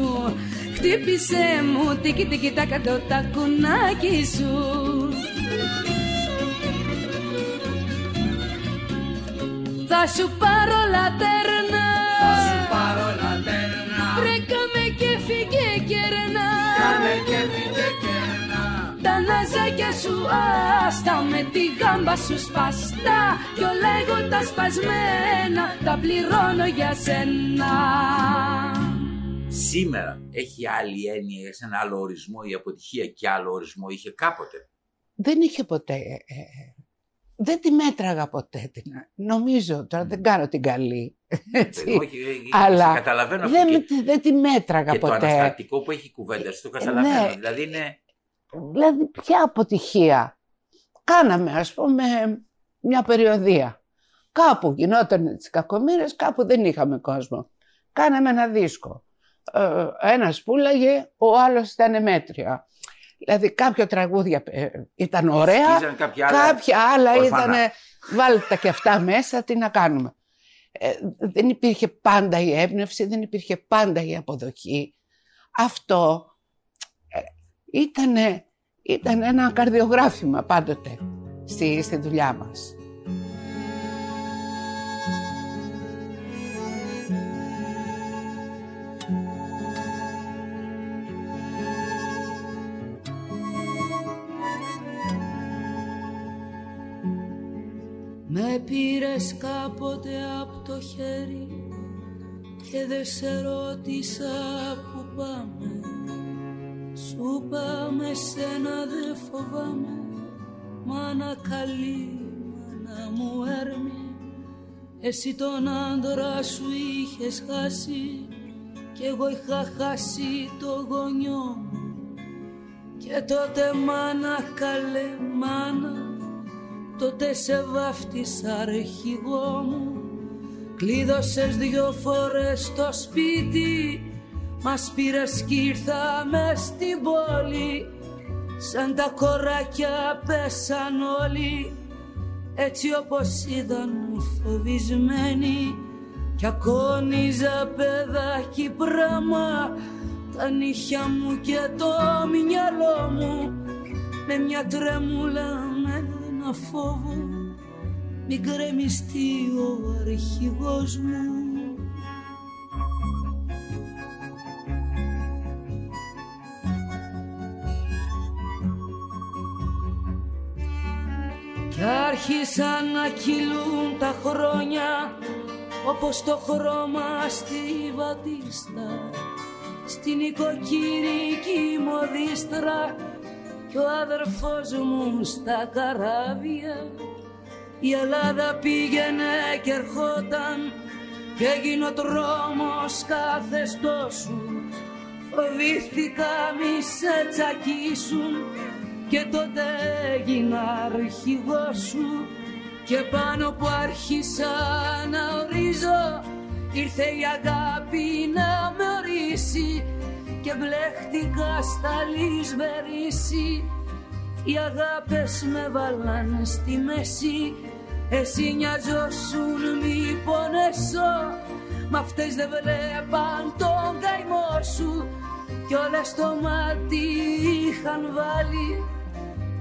Χτύπησε μου τίκι τίκι τα κάτω τα κουνάκι σου. Θα σου πάρω λατέρνα σου άστα με τη γάμπα σου σπαστά Κι όλα εγώ τα σπασμένα τα πληρώνω για σένα Σήμερα έχει άλλη έννοια, σε ένα άλλο ορισμό η αποτυχία και άλλο ορισμό είχε κάποτε; Δεν είχε ποτέ. ε, δεν τη μέτραγα ποτέ. Την... Νομίζω, τώρα δεν κάνω την καλή. Έτσι. Όχι, ε, ε, Αλλά σε καταλαβαίνω αυτό. δεν, και, δεν τη μέτραγα και το ποτέ. αναστατικό που έχει η κουβέντα σου, το καταλαβαίνω. ναι. Δηλαδή είναι. Δηλαδή, ποια αποτυχία. Κάναμε, ας πούμε, μια περιοδία. Κάπου γινόταν τις κακομήρες, κάπου δεν είχαμε κόσμο. Κάναμε ένα δίσκο. Ε, ένας πουλάγε, ο άλλος ήταν μέτρια. Δηλαδή κάποια τραγούδια ε, ήταν ωραία, σκίζαν κάποια άλλα. κάποια άλλα ορφανά. ήταν βάλτε τα και αυτά μέσα, τι να κάνουμε. Ε, δεν υπήρχε πάντα η έμπνευση, δεν υπήρχε πάντα η αποδοχή. Αυτό ε, ήταν, ήταν ένα καρδιογράφημα πάντοτε στη, στη δουλειά μας. Με πήρες κάποτε από το χέρι και δεν σε ρώτησα που πάμε Σου πάμε σένα δεν φοβάμαι Μάνα καλή, μάνα μου έρμη Εσύ τον άντρα σου είχες χάσει Κι εγώ είχα χάσει το γονιό μου. Και τότε μάνα καλέ μάνα τότε σε βάφτισα αρχηγό μου. Κλείδωσες δυο φορές το σπίτι Μας πήρες κι ήρθαμε στην πόλη Σαν τα κοράκια πέσαν όλοι. Έτσι όπως ήταν φοβισμένοι Κι ακόνιζα παιδάκι πράμα. Τα νύχια μου και το μυαλό μου Με μια τρέμουλα με ένα φόβο. Μην κρεμιστεί ο αρχηγός μου άρχισαν να κυλούν τα χρόνια όπως το χρώμα στη βατίστα. Στην οικοκυρική μοδίστρα κι ο αδερφός μου στα καράβια. Η Ελλάδα πήγαινε και ερχόταν και έγινε ο τρόμος καθεστώσου φοβήθηκα μη σε τσακίσουν και τότε έγινα αρχηγός σου και πάνω που άρχισα να ορίζω ήρθε η αγάπη να με ορίσει και μπλέχτηκα στα λησβερίσι οι αγάπες με βάλαν στη μέση εσύ νοιαζόσουν μη πονέσω Μ' αυτές δεν βλέπαν τον καημό σου Κι όλα στο μάτι είχαν βάλει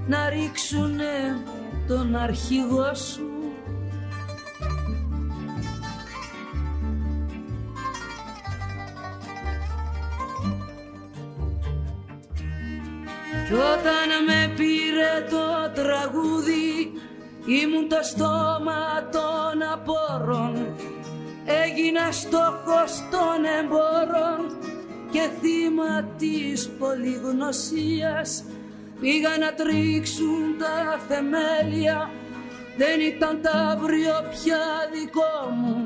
Να ρίξουνε τον αρχηγό σου. Κι όταν με πήρε το τραγούδι ήμουν το στόμα των απόρων έγινα στόχος των εμπόρων και θύμα της πολυγνωσίας πήγα να τρίξουν τα θεμέλια. Δεν ήταν τα αύριο πια δικό μου.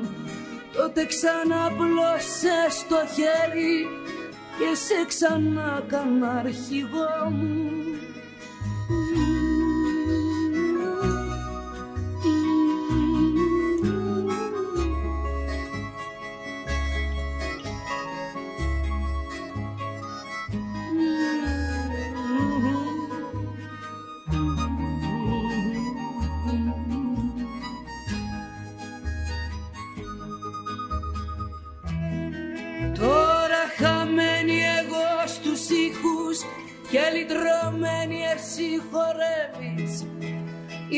Τότε ξανά πλώσες το χέρι και σε ξανά κάνα αρχηγό μου και λυτρωμένη εσύ χορεύεις.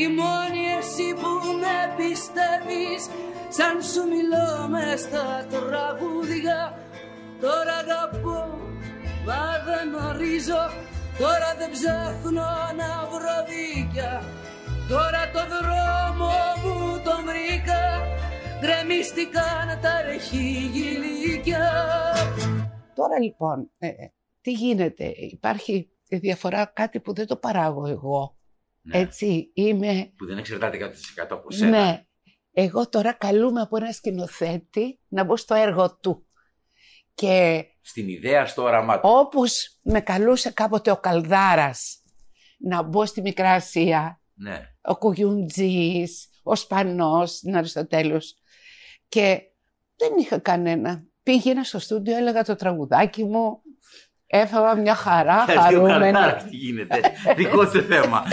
Η μόνη εσύ που με πιστεύεις. Σαν σου μιλώ μες στα τραγούδια. Τώρα αγαπώ μα δεν ορίζω. Τώρα δεν ψάχνω να βρω δίκια. Τώρα το δρόμο μου τον βρήκα. Γκρεμίστηκαν τα ρεχίγηλικια Τώρα λοιπόν, ε, τι γίνεται, υπάρχει διαφορά κάτι που δεν το παράγω εγώ. Ναι. Έτσι, είμαι... Που δεν εξαρτάται 100% από σένα. Ναι. Εγώ τώρα καλούμε από ένα σκηνοθέτη να μπω στο έργο του. Και Στην ιδέα, στο όραμά του. όπως με καλούσε κάποτε ο Καλδάρας να μπω στη Μικρά Ασία, Ναι. ο Κουγιουντζής, ο Σπανός, στην Αριστοτέλους. Και δεν είχα κανένα. Πήγαινα στο στούντιο, έλεγα το τραγουδάκι μου, έφαγα μια χαρά, Γιατί ο χαρούμενη. Καλδάρας τι γίνεται; Δικό του θέμα.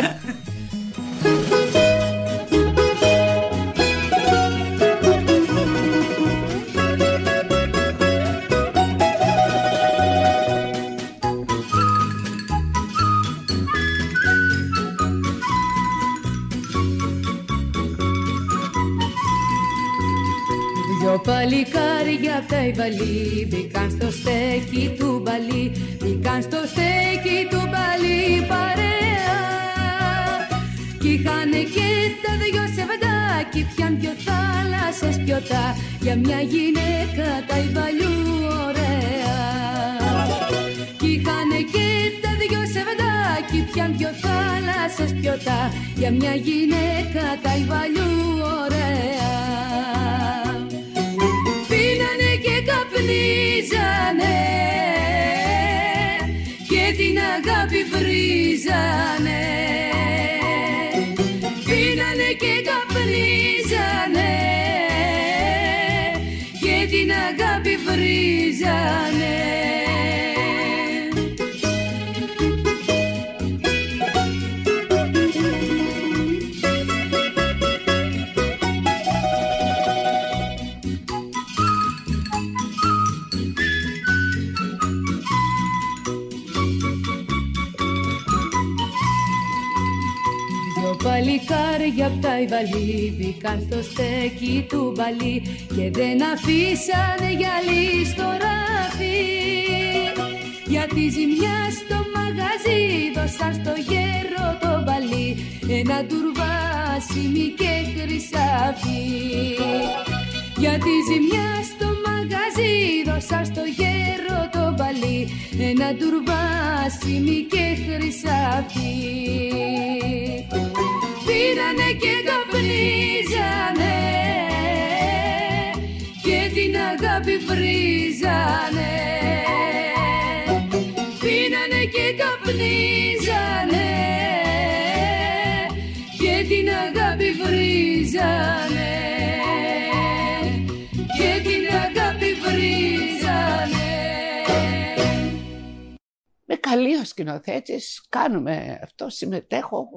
Δυο παλικάρια απ' τα Ιβαλή μπήκαν στο στέκι του μπαλί Μπήκαν στο στέκι του μπαλί παρέα. Κι είχαν και τα δυο σεβεντάκι πιαν δυο θάλασσες πιωτά. Για μια γυναίκα τα Ιβαλιού ωραία. Κι είχαν και τα δυο σεβεντάκι πιαν δυο θάλασσες πιωτά. Για μια γυναίκα τα Ιβαλιού ωραία. Πίνανε και καπνίζανε. και την αγάπη βρίζανε. Πίνανε και καπνίζανε και την αγάπη βρίζανε παλικάρια απ' τα Ιβαλή μπήκαν στο στέκι του μπαλί και δεν αφήσανε γυαλί στο ράφι. Για τη ζημιά στο μαγαζί δώσαν στο γέρο το μπαλί ένα τουρβάσιμι και χρυσάφι. Για τη ζημιά στο μαγαζί δώσα στο γέρο το μπαλί ένα τουρβάσιμι και χρυσάφι Πήρανε και καπνίζανε και την αγάπη βρίζανε. Πίνανε και καπνίζανε και την αγάπη βρίζανε. Και την αγάπη βρίζανε. Με καλεί ο σκηνοθέτης, κάνουμε αυτό, συμμετέχω,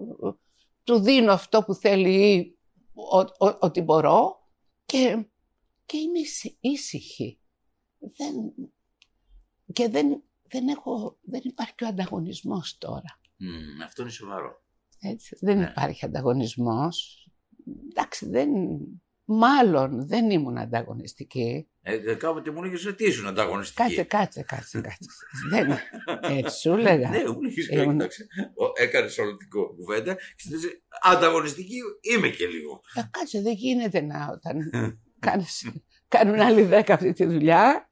του δίνω αυτό που θέλει ή ο- ο- ότι μπορώ και, και είμαι ήσυ- ήσυχη. Δεν, και δεν, δεν, έχω, δεν υπάρχει ο ανταγωνισμός τώρα. Μμμ, αυτό είναι σοβαρό. Έτσι. Δεν Ναι. υπάρχει ανταγωνισμός. Εντάξει, δεν, μάλλον δεν ήμουν ανταγωνιστική. Ε, κάποτε μου έλεγες ότι ήσουν ανταγωνιστική; Κάτσε, κάτσε, κάτσε, κάτσε. δεν, έτσι σου έλεγα. Ναι, μου λέγες Ήμουν- κοίταξε. Ο- Έκανες όλο την κο- κουβέντα και συνέχισε ανταγωνιστική είμαι και λίγο. Ε, κάτσε, δεν γίνεται να όταν κάνεις, κάνουν άλλοι δέκα αυτή τη δουλειά.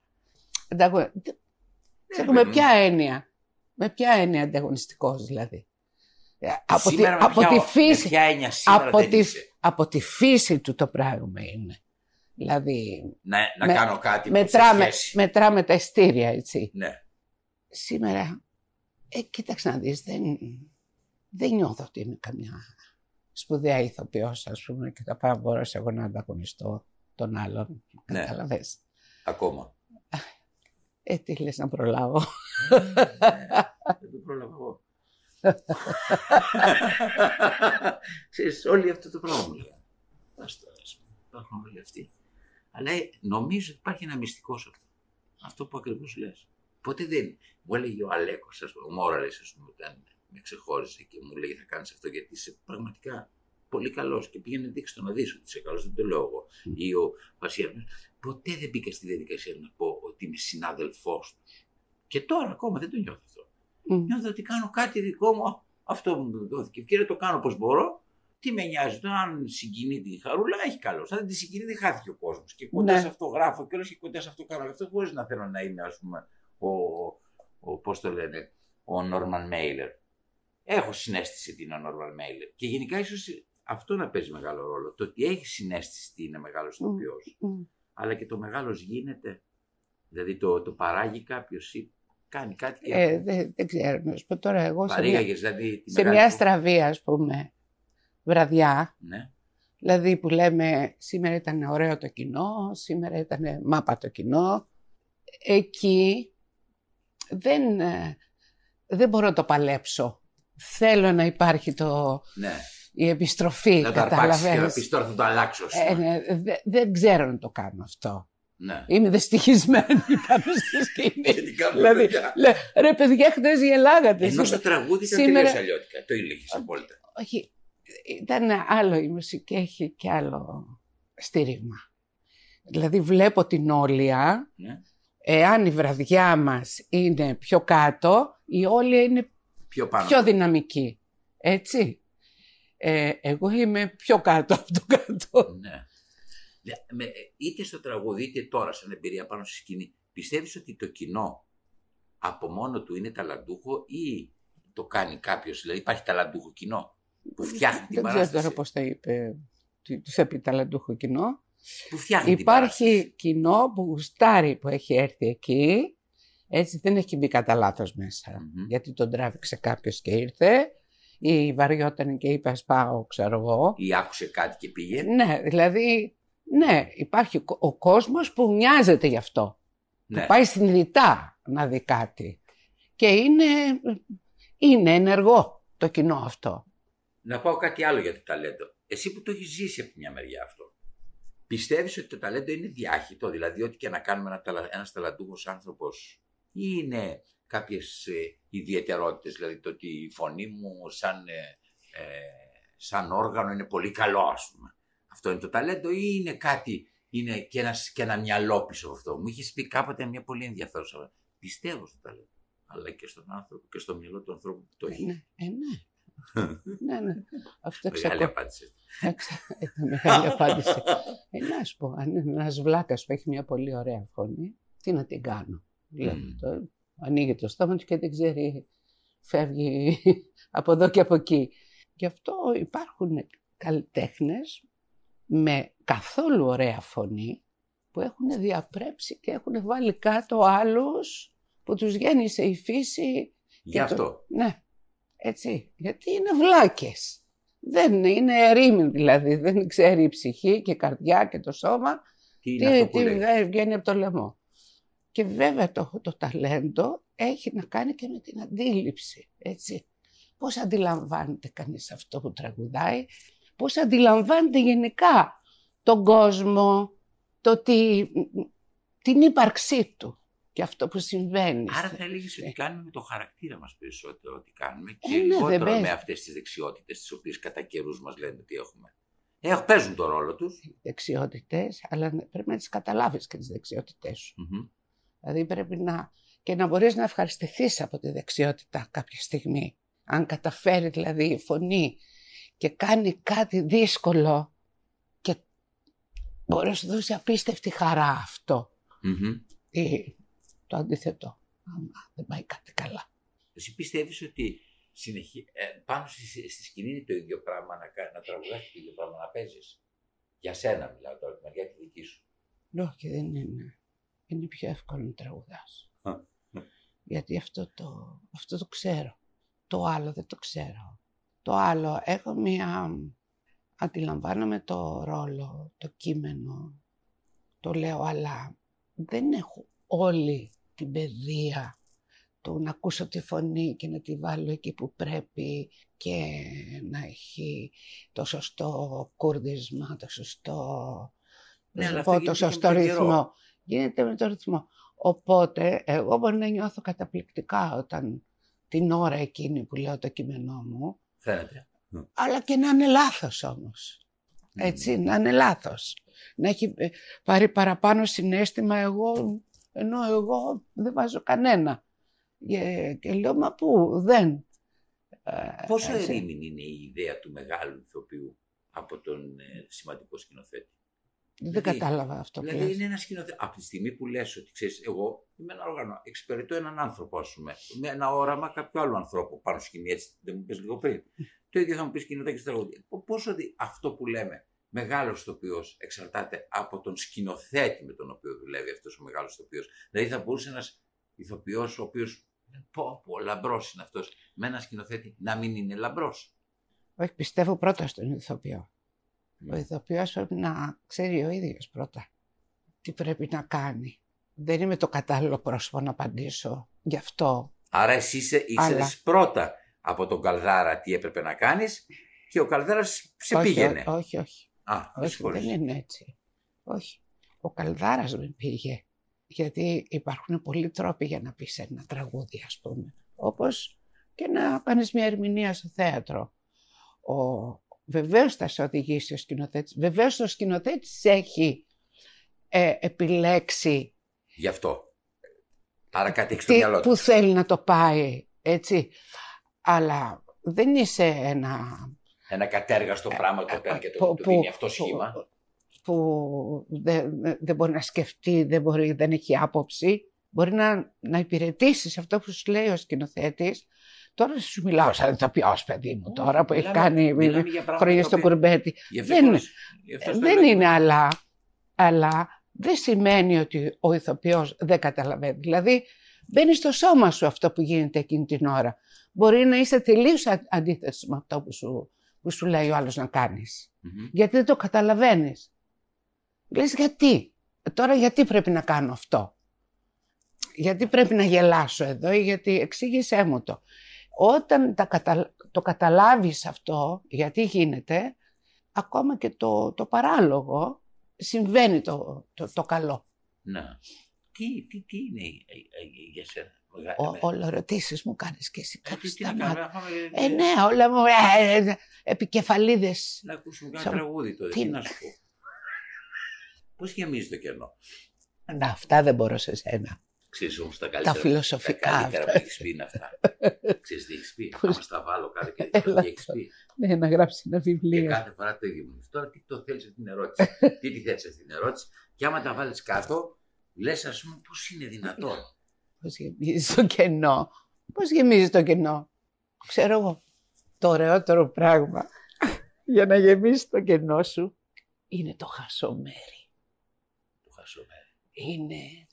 Ανταγω... Ξέρω, Ναι, με ποια έννοια; Με ποια έννοια ανταγωνιστικός δηλαδή; Ε, Από, τη, Σήμερα με από ποια- τη με φύση, ποια έννοια σήμερα από, δεν τη, είσαι; από τη φύση του το πράγμα είναι. Δηλαδή, Να, να με- κάνω κάτι που σε μετράμε, σχέση. μετράμε τα ειστήρια, έτσι. Ναι. Σήμερα, ε, κοίταξε να δεις, δεν, δεν νιώθω ότι είμαι καμιά σπουδαία ηθοποιός, ας πούμε, και θα πάω να μπορέσω εγώ να ανταγωνιστώ τον άλλον. Ναι. Καταλαβες. Ακόμα. Ε, τι λες να προλάβω. Δεν το πρόλαβα εγώ. Ξέρεις, όλοι αυτό το πράγμα μου λέγανε. Ας το, ας πούμε, υπάρχουν όλοι αυτοί. Αλλά ε, νομίζω ότι υπάρχει ένα μυστικό σε αυτό. Αυτό που ακριβώς λες. Ποτέ δεν. Μου έλεγε ο Αλέκος, ας πούμε, ο Μόραλες, ας πούμε, όταν με ξεχώρισε και μου λέει θα κάνεις αυτό γιατί είσαι πραγματικά πολύ καλός και πήγαινε δείξει το να δεις ότι είσαι καλός, δεν το λέω εγώ. Ή ο Πασιέρμος. Ποτέ δεν μπήκα στη διαδικασία να πω ότι είμαι συνάδελφός του. Και τώρα ακόμα δεν το νιώθω αυτό. Μμ. Νιώθω ότι κάνω κάτι δικό μου. Α, Αυτό μου δόθηκε ευκαιρία, το κάνω όπως μπορώ. Τι με νοιάζει τώρα, αν συγκινεί τη χαρούλα, έχει καλό. Αν δεν τη συγκινεί, δεν χάθηκε ο κόσμος. Και κοντά Ναι. σε αυτό γράφω και όλο και κοντά σε αυτό κάνω. Αυτό χωρί να θέλω να είμαι, ας πούμε, ο, ο πώς το λένε, ο Νόρμαν Μέιλερ. έχω συνέστηση τι είναι ο Norman Mailer. Και γενικά ίσως αυτό να παίζει μεγάλο ρόλο. Το ότι έχει συνέστηση τι είναι μεγάλος ηθοποιός. Μμ. Αλλά και το μεγάλος γίνεται. Δηλαδή το, το παράγει κάποιος ή κάνει κάτι και Ε, δεν, δεν ξέρω, να σου πω τώρα εγώ σε μια, παρήγαγες δηλαδή τη σε μεγάλη μια του- στραβή ας πούμε βραδιά, Ναι. δηλαδή που λέμε σήμερα ήταν ωραίο το κοινό, σήμερα ήταν μάπα το κοινό, εκεί δεν, ε, δεν μπορώ να το παλέψω. Θέλω να υπάρχει το, ναι. η επιστροφή, Να το αρπάξεις και να καταλαβαίνεις. πεις τώρα θα το αλλάξω. ας Ε, πούμε. ναι, δε- δεν ξέρω να το κάνω αυτό. Ναι. Είμαι δυστυχισμένη πάνω στη σκηνή. Και τι κάνουμε, δηλαδή, παιδιά. λέ, ρε παιδιά, χτες γελάγατε. Ενώ στο τραγούδι ήταν σήμερα- τελείως αλλιώτικα. Το ήλεγες απόλυτα. Όχι, ήταν άλλο η μουσική, έχει και άλλο στήριγμα. Δηλαδή βλέπω την όλια, Ναι. εάν η βραδιά μας είναι πιο κάτω, η όλια είναι Πιο πάνω. πιο δυναμική. Έτσι. Ε, εγώ είμαι πιο κάτω από το κάτω. Ναι. Ναι, με- είτε στο τραγούδι είτε τώρα σαν εμπειρία πάνω στη σκηνή, πιστεύεις ότι το κοινό από μόνο του είναι ταλαντούχο ή το κάνει κάποιος, δηλαδή υπάρχει ταλαντούχο κοινό που φτιάχνει την Δεν ξέρω παράσταση; τώρα πώς θα είπε, τι τι θα πει ταλαντούχο κοινό. Που φτιάχνει την παράσταση. Υπάρχει κοινό που γουστάρει που έχει έρθει εκεί, έτσι δεν έχει μπει κατά λάθος μέσα. Μμμ. Γιατί τον τράβηξε κάποιος και ήρθε, ή βαριόταν και είπε ας πάω, ξέρω εγώ. Ή άκουσε κάτι και πήγε. Ναι, δηλαδή, ναι, υπάρχει ο- ο κόσμος που νοιάζεται γι' αυτό. Ναι. Που πάει συνειδητά να δει κάτι. Και είναι, είναι ενεργό το κοινό αυτό. Να πάω κάτι άλλο για το ταλέντο. Εσύ που το έχεις ζήσει από τη μια μεριά αυτό. Πιστεύεις ότι το ταλέντο είναι διάχυτο, δηλαδή ό,τι και να κάνουμε ένα, ταλα- ένας ταλαντούχος άνθρωπος ή είναι κάποιες ε, ιδιαιτερότητες, δηλαδή το ότι η φωνή μου σαν, ε, ε, σαν όργανο είναι πολύ καλό ας πούμε. Αυτό είναι το ταλέντο ή είναι κάτι, είναι και, ένας, και ένα μυαλό πίσω από αυτό. Μου είχες πει κάποτε μια πολύ ενδιαφέρουσα. Πιστεύω στο ταλέντο, αλλά και στον άνθρωπο και στο μυαλό του ανθρώπου που το Ε, έχει. ναι, ε, ναι. ναι, ναι. Αυτό Μεγάλη εξακολουθεί. απάντηση. Ήταν μεγάλη απάντηση. Ε, να σου πω, αν είναι ένας βλάκας που έχει μια πολύ ωραία φωνή, τι να την κάνω. Λέει Μμμ. αυτό. Ανοίγει το στόμα του και δεν ξέρει, φεύγει από εδώ και από εκεί. Γι' αυτό υπάρχουν καλλιτέχνες με καθόλου ωραία φωνή που έχουν διαπρέψει και έχουν βάλει κάτω άλλους που τους γέννησε η φύση Γι' το- αυτό. ναι, έτσι. Γιατί είναι βλάκες. Δεν είναι ερήμην δηλαδή. Δεν ξέρει η ψυχή και η καρδιά και το σώμα Τι είναι τι, αυτό που τι λέει; βγαίνει- βγαίνει από το λαιμό. Και βέβαια το, το ταλέντο έχει να κάνει και με την αντίληψη. Έτσι. Πώς αντιλαμβάνεται κανείς αυτό που τραγουδάει, πώς αντιλαμβάνεται γενικά τον κόσμο, το τι, την ύπαρξή του και αυτό που συμβαίνει. Άρα θα έλεγες ότι κάνουμε με το χαρακτήρα μας περισσότερο ότι κάνουμε και Ε, ναι, δεν λιγότερο παίζει. με αυτές τις δεξιότητες τις οποίες κατά καιρούς μας λένε ότι έχουμε. Ε, παίζουν τον ρόλο τους. δεξιότητες, αλλά πρέπει να τις καταλάβεις και τις δεξιότητές σου. Δηλαδή πρέπει να, και να μπορείς να ευχαριστηθείς από τη δεξιότητα κάποια στιγμή. Αν καταφέρει δηλαδή η φωνή και κάνει κάτι δύσκολο και μπορεί να σου δώσει απίστευτη χαρά αυτό. Ή το αντίθετο. Άμα δεν πάει κάτι καλά. Εσύ πιστεύεις ότι συνεχί... ε, πάνω στη, στη σκηνή είναι το ίδιο πράγμα να, κα- να τραγουδάς και το ίδιο πράγμα να παίζεις; Για σένα μιλάω τώρα, τη μεριά τη δική σου. Όχι, δεν είναι. Είναι πιο εύκολο να τραγουδάς. Α, ναι. Γιατί αυτό το, αυτό το ξέρω. Το άλλο δεν το ξέρω. Το άλλο, έχω μία... Αντιλαμβάνομαι το ρόλο, το κείμενο, το λέω, αλλά δεν έχω όλη την παιδεία του να ακούσω τη φωνή και να τη βάλω εκεί που πρέπει και να έχει το σωστό κούρδισμα, το σωστό, Ναι, να αλλά πω, αυτό το γίνεται και με σωστό τον καιρό. ρυθμό. Γίνεται με το ρυθμό. Οπότε, εγώ μπορεί να νιώθω καταπληκτικά όταν την ώρα εκείνη που λέω το κείμενό μου, Φαίνεται. αλλά και να είναι λάθος όμως. Έτσι, να είναι λάθος. Να έχει ε, πάρει παραπάνω συνέστημα εγώ, ενώ εγώ δεν βάζω κανένα. Και, και λέω, μα πού, δεν. Ε, Πόσο έτσι. ερήμην είναι η ιδέα του μεγάλου ηθοποιού από τον ε, σημαντικό σκηνοθέτη; Δεν Δηλαδή- κατάλαβα αυτό που Δηλαδή λες. είναι ένα σκηνοθέτη. Από τη στιγμή που λες ότι ξέρεις, εγώ είμαι ένα όργανο, εξυπηρετώ έναν άνθρωπο, ας πούμε, με ένα όραμα κάποιου άλλου ανθρώπου πάνω στη σκηνή, έτσι δεν μου πεις λίγο πριν. Το ίδιο θα μου πεις σκηνοθέτη και τραγούδια. Πο- Πόσο δι- αυτό που λέμε μεγάλος ηθοποιό εξαρτάται από τον σκηνοθέτη με τον οποίο δουλεύει αυτός ο μεγάλος ηθοποιό. Δηλαδή θα μπορούσε ένας ηθοποιός ο οποίος. Πω, πω, λαμπρός είναι αυτός. Με ένα σκηνοθέτη να μην είναι λαμπρός. Όχι, πιστεύω πρώτα στον ηθοποιό. Ο Ναι. ηθοποιός πρέπει να ξέρει ο ίδιος πρώτα τι πρέπει να κάνει. Δεν είμαι το κατάλληλο πρόσωπο να απαντήσω γι' αυτό. Άρα εσύ είσαι- ήξερες Αλλά- πρώτα από τον Καλδάρα τι έπρεπε να κάνεις και ο Καλδάρας σε όχι, πήγαινε. ό- όχι, όχι. Α, με όχι συγχωρείς. δεν είναι έτσι. Όχι. Ο Καλδάρας με πήγε. Γιατί υπάρχουν πολλοί τρόποι για να πεις ένα τραγούδι, ας πούμε. Όπως και να κάνεις μια ερμηνεία στο θέατρο. Ο... Βεβαίως θα σε οδηγήσει ο σκηνοθέτης. Βεβαίως ο σκηνοθέτης έχει ε, επιλέξει Γι' αυτό. Άρα κάτι έχει στο τι, μυαλό του. που θέλει να το πάει, έτσι. Αλλά δεν είσαι ένα... Ένα κατέργαστο πράγμα το παίρνει και το, που- του που- δίνει αυτό που- σχήμα. που δεν, δεν μπορεί να σκεφτεί, δεν, μπορεί, δεν έχει άποψη. Μπορεί να, να υπηρετήσεις σε αυτό που σου λέει ο σκηνοθέτης. Τώρα σου μιλάω σαν ηθοποιός, παιδί μου, τώρα που έχει Μιλάμε- κάνει μιλάμε για πράγματα χρόνια τα στο οποία- κουρμπέτι. Γι' αυτό δεν- λες. Γι' αυτό στο Δεν λέω. είναι αλλά, αλλά δεν σημαίνει ότι ο ηθοποιός δεν καταλαβαίνει. Δηλαδή, μπαίνει στο σώμα σου αυτό που γίνεται εκείνη την ώρα. Μπορεί να είσαι τελείως α- αντίθετος με αυτό που σου, που σου λέει ο άλλος να κάνεις. Μμμ. Γιατί δεν το καταλαβαίνεις. Λες γιατί; Τώρα γιατί πρέπει να κάνω αυτό; Γιατί πρέπει να γελάσω εδώ ή γιατί εξήγησέ μου το. Όταν τα κατα... το καταλάβεις αυτό, γιατί γίνεται, ακόμα και το, το παράλογο συμβαίνει το, το, το καλό. Ναι. Τι, τι, τι είναι ε, ε, για σένα; Μεγα- Ο, με- όλα ερωτήσεις μου κάνεις και εσύ Ε, κάπου τι, τι να σταμάτα. κάνουμε, να φάμε- Ε, ναι, όλα μου ε, ε, επικεφαλίδες. Να ακούσουμε Σαν- κανένα τραγούδι τώρα. Τι Τι να- να σου πω. Πώς γεμίζει το κενό; Να, αυτά δεν μπορώ σε σένα. Ξέρεις όμως τα καλύτερα. φιλοσοφικά Τα καλύτερα αυτά. που έχεις πει είναι αυτά. Ξέρεις τι έχεις πει; Πώς- Άμα στα βάλω κάτι και Έλα τι έχεις πει. Ναι, να γράψει ένα Και βιβλίο. κάθε φορά το ίδιο μου. λες. Τώρα τι το θέλεις αυτή την ερώτηση; τι τη θέλεις αυτή την ερώτηση; Και άμα τα βάλεις κάτω, λες ας πούμε πώς είναι δυνατόν; Πώς γεμίζεις το κενό; Πώς γεμίζεις το κενό; Ξέρω εγώ. Το ωραιότερο πράγμα για να γεμίσεις το κενό σου είναι το χασομέρι. Το χασομέρι. Είναι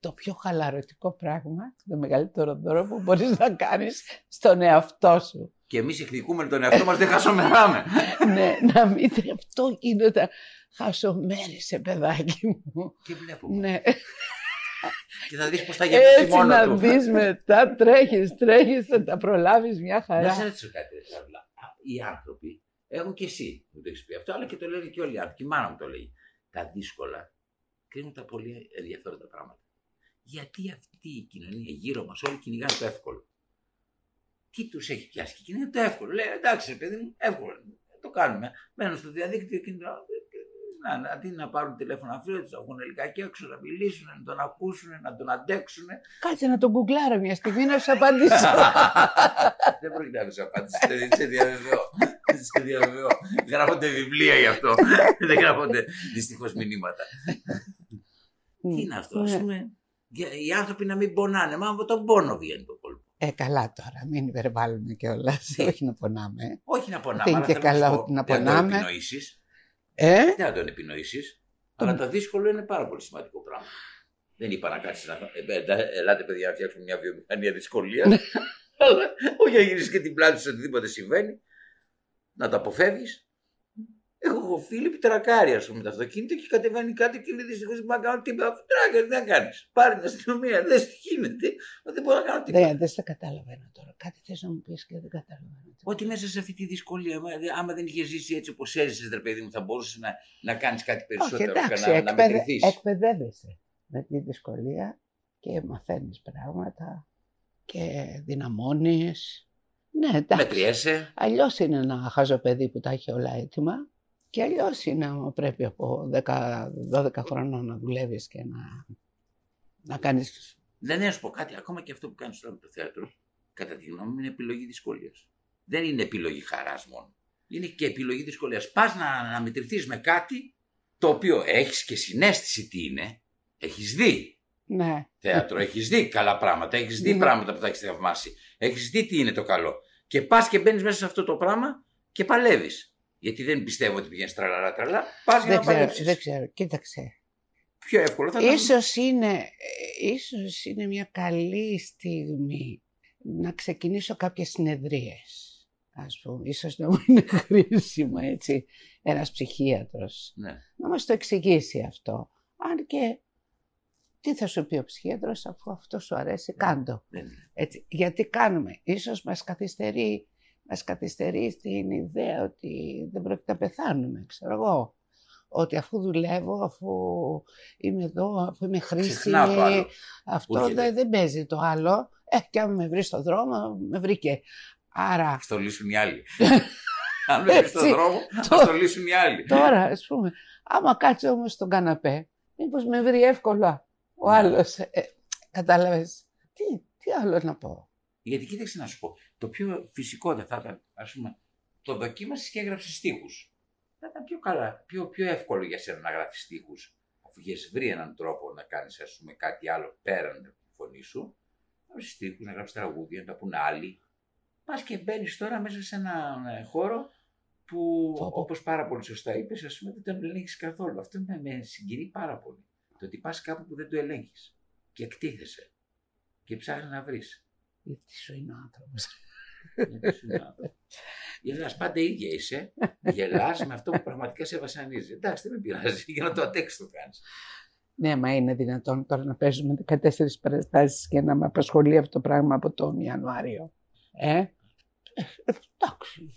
το πιο χαλαρωτικό πράγμα, το μεγαλύτερο δώρο που μπορείς να κάνεις στον εαυτό σου. Και εμείς εκδικούμε τον εαυτό μας, δεν χασομεράμε. ναι, να μην αυτό γίνεται χασομέρι σε παιδάκι μου. και βλέπουμε. Ναι. Και θα δεις πώς θα γεμίσει Έτσι μόνο να του. δεις μετά, τρέχεις, τρέχεις, θα τα προλάβεις μια Να σε χαρά. ρωτήσω κάτι, ρε Σαβλά. Α, Οι άνθρωποι, εγώ και εσύ μου το έχεις πει αυτό, αλλά και το λένε και όλοι οι άνθρωποι. Και η μάνα μου το λέει. Τα δύσκολα κρίνουν τα πολύ ενδιαφέροντα πράγματα. Γιατί αυτή η κοινωνία γύρω μας όλοι κυνηγάνε το εύκολο. Τι τους έχει πιάσει και κυνηγάνε το εύκολο. Λέει εντάξει, ρε παιδί μου, εύκολο. είναι. Το κάνουμε. Μένουν στο διαδίκτυο και να, να, αντί να πάρουν τηλέφωνο αφήνουν, να βγουν λιγάκι έξω, να μιλήσουν, να τον ακούσουν, να τον αντέξουν. Κάτσε να τον γκουγκλάρω μια στιγμή να σου απαντήσω. Δεν πρόκειται να σου απαντήσει. Σε- Σε διαβεβαιώ. Σε διαβεβαιώ. Γράφονται βιβλία γι' αυτό. Δεν γράφονται δυστυχώς μηνύματα. Τι είναι αυτό, ας Ναι. πούμε. Για- Οι άνθρωποι να μην πονάνε. Μα από τον πόνο βγαίνει το κόλπο. Ε, καλά τώρα, μην υπερβάλλουμε κιόλας. Τι; Όχι να πονάμε. Όχι να πονάμε. Δεν αλλά είναι και θέλω να σου καλά πω, να δεν θα πονάμε. το επινοήσεις. Ε, Δεν θα τον επινοήσεις. Αλλά το δύσκολο είναι πάρα πολύ σημαντικό πράγμα. Δεν είπα να κάτσεις να. Ε, ε, ε, ελάτε, παιδιά, να φτιάξουμε μια βιομηχανία δυσκολία. Αλλά όχι να γυρίσεις και την πλάτη σου σε οτιδήποτε συμβαίνει. Να το αποφεύγεις. Έχω εγώ φίλοι που τρακάρει, ας πούμε, με το αυτοκίνητο και κατεβαίνει κάτι και λέει δυστυχώς δεν μπορώ να κάνω τίποτα. Αφού τράκαρ, τι να κάνεις; Πάρει την αστυνομία, δεν τι γίνεται. Δεν μπορώ να κάνω τίποτα. δεν, δεν σε καταλαβαίνω τώρα. Κάτι θες να μου πεις και δεν καταλαβαίνω. Ότι μέσα σε αυτή τη δυσκολία, άμα, άμα δεν είχε ζήσει έτσι όπως έζησες, ρε παιδί μου, θα μπορούσες να, να κάνεις κάτι Όχι, περισσότερο εντάξει, και να, να εκπαιδε- μετρηθεί. εκπαιδεύεσαι με τη δυσκολία και μαθαίνεις πράγματα και δυναμώνεις. Ναι, εντάξει. Μετριέσαι. Αλλιώς είναι ένα χάζο παιδί που τα έχει όλα έτοιμα και αλλιώς είναι άμα πρέπει από 10-12 χρόνια να δουλεύεις και να, να κάνεις. Δεν να σου πω κάτι, ακόμα και αυτό που κάνεις τώρα με το θέατρο, κατά τη γνώμη μου, είναι επιλογή δυσκολίας. Δεν είναι επιλογή χαράς μόνο. Είναι και επιλογή δυσκολίας. Πας να, να μετρηθείς με κάτι το οποίο έχεις και συνέστηση τι είναι, έχεις δει Ναι. θέατρο, έχεις δει καλά πράγματα, έχεις δει Ναι. πράγματα που τα έχεις θαυμάσει, έχεις δει τι είναι το καλό. Και πας και μπαίνεις μέσα σε αυτό το πράγμα και παλεύεις. Γιατί δεν πιστεύω ότι πηγαίνεις τραλαρά τραλά, πας για Δεν να ξέρω, παλέψεις. δεν ξέρω. Κοίταξε. Πιο εύκολο θα ήταν. Ίσως είναι, ε, ίσως είναι μια καλή στιγμή να ξεκινήσω κάποιες συνεδρίες. Ας πούμε, ίσως να μου είναι χρήσιμο έτσι ένας ψυχίατρος. Ναι. Να μας το εξηγήσει αυτό. Αν και τι θα σου πει ο ψυχίατρος αφού αυτό σου αρέσει, κάντο. Δεν είναι. Έτσι, γιατί κάνουμε. Ίσως μας καθυστερεί, μας καθυστερείς στην ιδέα ότι δεν πρόκειται να πεθάνουμε, ξέρω εγώ. Ότι αφού δουλεύω, αφού είμαι εδώ, αφού είμαι Ξεχνάω το χρήσιμη, άλλο. αυτό Έρχεται. δεν, δεν παίζει το άλλο. Ε, και αν με βρεις στο δρόμο, με βρήκε. Άρα, Θα το λύσουν οι άλλοι. Αν δεν στον Έτσι. δρόμο, Το- θα το λύσουν οι άλλοι. τώρα, ας πούμε, άμα κάτσω όμως στον καναπέ, μήπως με βρει εύκολα ο Ναι. άλλος. Ε, κατάλαβες. Τι, τι άλλο να πω. Γιατί κοίταξε να σου πω, το πιο φυσικό δεν θα ήταν, ας πούμε, το δοκίμασες και έγραψες στίχους. Θα ήταν πιο καλά, πιο, πιο εύκολο για σένα να γράφεις στίχους, αφού έχει βρει έναν τρόπο να κάνεις, ας πούμε, κάτι άλλο πέραν από τη φωνή σου. Να γράψει στίχους, να γράψεις τραγούδια, να τα πούνε άλλοι. Πας και μπαίνεις τώρα μέσα σε έναν ε, χώρο που, Πω, πω. όπως πάρα πολύ σωστά είπες, ας πούμε, δεν τον ελέγχεις καθόλου. Αυτό με, με συγκινεί πάρα πολύ. Το ότι πας κάπου που δεν το ελέγχεις και εκτίθεσαι και ψάχνεις να βρεις. Τι σου είναι ο άνθρωπος. Γελάς πάντα ίδια είσαι. Γελάς με αυτό που πραγματικά σε βασανίζει. Εντάξει, δεν με πειράζει. Για να το αντέξεις το κάνεις. Ναι, μα είναι δυνατόν τώρα να παίζουμε 14 παραστάσεις και να με απασχολεί αυτό το πράγμα από τον Ιανουάριο. Ε, ε, εντάξει.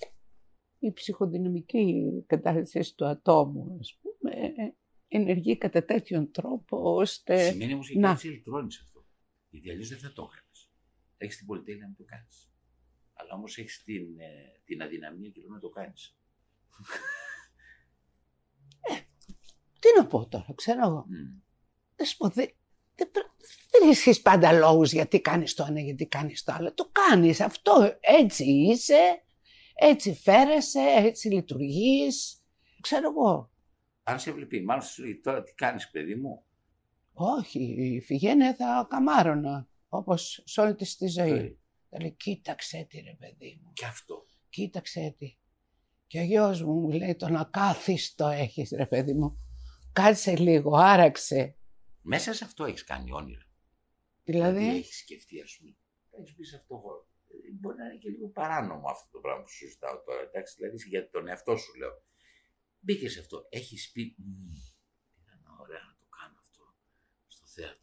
Η ψυχοδυναμική κατάσταση του ατόμου, ας πούμε, ε, ενεργεί κατά τέτοιον τρόπο ώστε... Σημαίνει όμως ότι να. κάτι ηλεκτρώνεις αυτό. Γιατί αλλιώς δεν θα το έκανε. Έχεις την πολυτέλεια να το κάνεις. Αλλά όμως έχεις την, ε, την αδυναμία και να το κάνεις. Τι να πω τώρα, ξέρω εγώ. Να σου πω, δεν, δεν, πρέ- δεν έχεις πάντα λόγους γιατί κάνεις το ένα, γιατί κάνεις το άλλο. Το κάνεις αυτό, έτσι είσαι, έτσι φέρεσαι, έτσι λειτουργείς. Ξέρω εγώ. Αν σε βλέπει, μάλλον σου λέει τώρα τι κάνεις, παιδί μου; Όχι, η Φιγένεια θα καμάρωνα, όπως σε όλη της τη ζωή. Ε, Θα λέει, κοίταξε τι ρε παιδί μου, Και αυτό. κοίταξε τι. Και ο γιος μου μου λέει, τον ακάθιστο έχεις ρε παιδί μου. Κάτσε λίγο, άραξε. Μέσα σε αυτό έχεις κάνει όνειρα. Δηλαδή, έχεις σκεφτεί, ας πούμε. Έχεις πει σε αυτό χώρο. Ε, Μπορεί να είναι και λίγο παράνομο αυτό το πράγμα που σου συζητάω τώρα. Εντάξει, δηλαδή για τον εαυτό σου λέω. Μπήκες σε αυτό. Έχεις πει. «Μμμ, Ήταν ωραία να το κάνω αυτό στο θέατρο.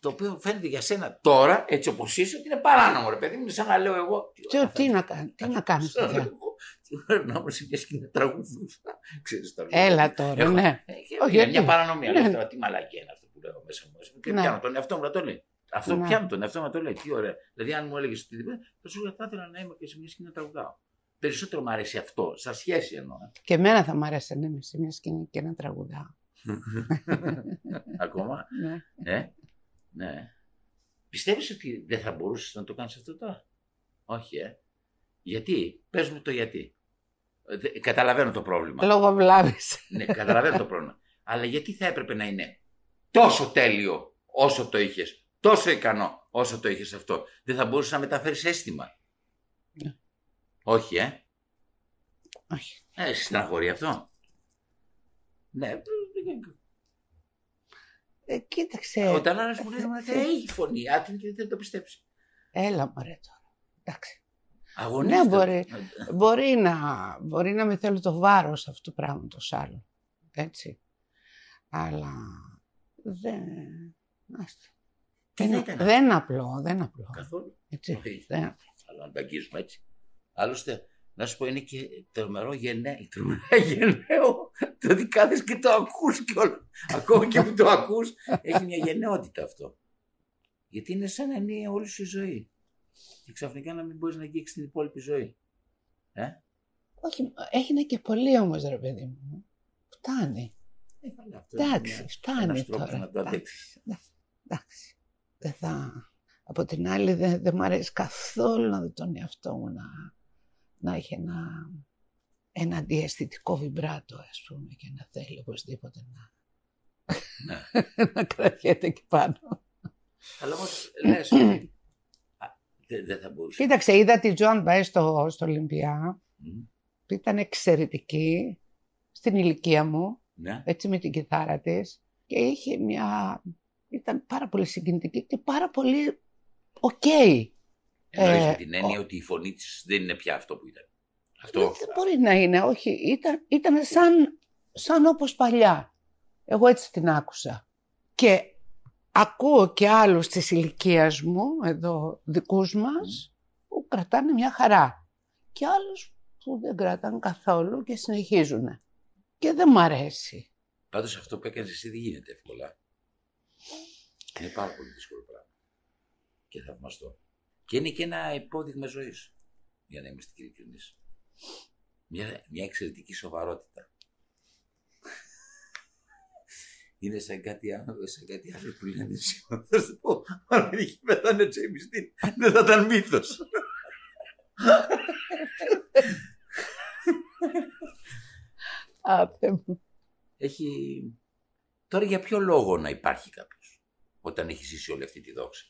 Το οποίο φαίνεται για σένα τώρα, έτσι όπως είσαι, ότι είναι παράνομο, ρε παιδί μου. Είναι σαν να λέω εγώ. τι, ώρα θα- τι να, κάνει, τι να κάνεις Σαν να στο λέω θέατρο. εγώ, Τι ώρα να είμαι σε μια σκηνή να τραγουδούσα. Ξέρεις τώρα. Έλα τώρα, Έχω- ναι. Ε, και Όχι, είναι γιατί. μια παρανομία. Ναι. Λέω τώρα τι μαλακία είναι αυτό που λέω μέσα μου. Και Ναι. πιάνω τον εαυτό μου να το λέει. Αυτό Ναι. πιάνω τον εαυτό μου να το λέει. Τι ωραία. Δηλαδή, αν μου έλεγες οτιδήποτε, θα σου έλεγα θα ήθελα να είμαι και σε μια σκηνή να τραγουδάω. Περισσότερο μου αρέσει αυτό, σαν σχέση εννοώ. Και εμένα θα μ' άρεσε να είμαι σε μια σκηνή και να τραγουδάω. Ακόμα. Ναι. Ε, ναι. Πιστεύεις ότι δεν θα μπορούσες να το κάνεις αυτό τώρα; Όχι, ε. Γιατί; Πες μου το γιατί. Ε, δε- Καταλαβαίνω το πρόβλημα. Λόγω βλάβης. Ναι, καταλαβαίνω το πρόβλημα. Αλλά γιατί θα έπρεπε να είναι τόσο τέλειο όσο το είχες, τόσο ικανό όσο το είχες αυτό; Δεν θα μπορούσες να μεταφέρεις αίσθημα. Ναι. Όχι, ε. Όχι. Ε, σε στεναχωρεί αυτό. Ναι. Ε, κοίταξε, Όταν ένας μου λέει ε, δεν έχει φωνή, άτιμη και δεν θέλει να το πιστέψει. έλα μωρέ τώρα. Εντάξει. Αγωνίζεται. Ναι, μπορεί. Μπορεί να, μπορεί να με θέλω το βάρος αυτού του πράγματος άλλο. Έτσι. Αλλά δεν... άστα. Τι δεν Είναι- ήταν δεν είναι απλό, δεν είναι απλό. Καθόλου. Έτσι. Όχι. Δεν είναι απλό. Αλλά να το αγγίζουμε έτσι. Άλλωστε, να σου πω, είναι και τρομερό γενναίο. Τρομερά γενναίο. Το ότι κάθεσαι και το ακούς κιόλας. Ακόμα και που το ακούς, έχει μια γενναιότητα αυτό. Γιατί είναι σαν να είναι όλη σου η ζωή. Και ξαφνικά να μην μπορείς να αγγίξεις την υπόλοιπη ζωή. Ε, Όχι, έγινε και πολύ όμως ρε παιδί μου. Φτάνει. ε καλά, αυτό είναι Εντάξει, μια- φτάνει ένας τρόπος τώρα. να το αντέξεις. Εντάξει, εντάξει. Δεν θα... Από την άλλη δεν, δεν μου αρέσει καθόλου να δω τον εαυτό μου να, να έχει ένα... ένα αντιαισθητικό βιμπράτο, ας πούμε, και να θέλει οπωσδήποτε να, Ναι. να κρατιέται και πάνω. Αλλά όμως λες ότι. α, Δεν δεν θα μπορούσε. Κοίταξε, είδα τη Τζόαν Μπαέζ στο, στο Ολύμπια, Μμ, που ήταν εξαιρετική στην ηλικία μου, Ναι. έτσι με την κιθάρα της και είχε μια... ήταν πάρα πολύ συγκινητική και πάρα πολύ οκ. Εννοείς Ε, με την έννοια ο- ότι η φωνή της δεν είναι πια αυτό που ήταν. Αυτό. Δεν μπορεί να είναι, όχι. Ήταν, ήταν σαν, σαν όπως παλιά. Εγώ έτσι την άκουσα. Και ακούω και άλλους της ηλικίας μου, εδώ δικούς μας, που κρατάνε μια χαρά. Και άλλους που δεν κρατάνε καθόλου και συνεχίζουν. Και δεν μ' αρέσει. Πάντως αυτό που έκανες εσύ δεν γίνεται εύκολα. Είναι πάρα πολύ δύσκολο πράγμα. Και θαυμαστό. Και είναι και ένα υπόδειγμα ζωής. Για να είμαστε και ειλικρινεί. Μια, μια εξαιρετική σοβαρότητα. Είναι σαν κάτι άλλο, σαν κάτι άλλο που λένε σήμερα. Θα σου πω, αν είχε πεθάνει ο Τζέιμις Dean, δεν θα ήταν μύθος. Άθε μου. Έχει... Τώρα για ποιο λόγο να υπάρχει κάποιος όταν έχει ζήσει όλη αυτή τη δόξα.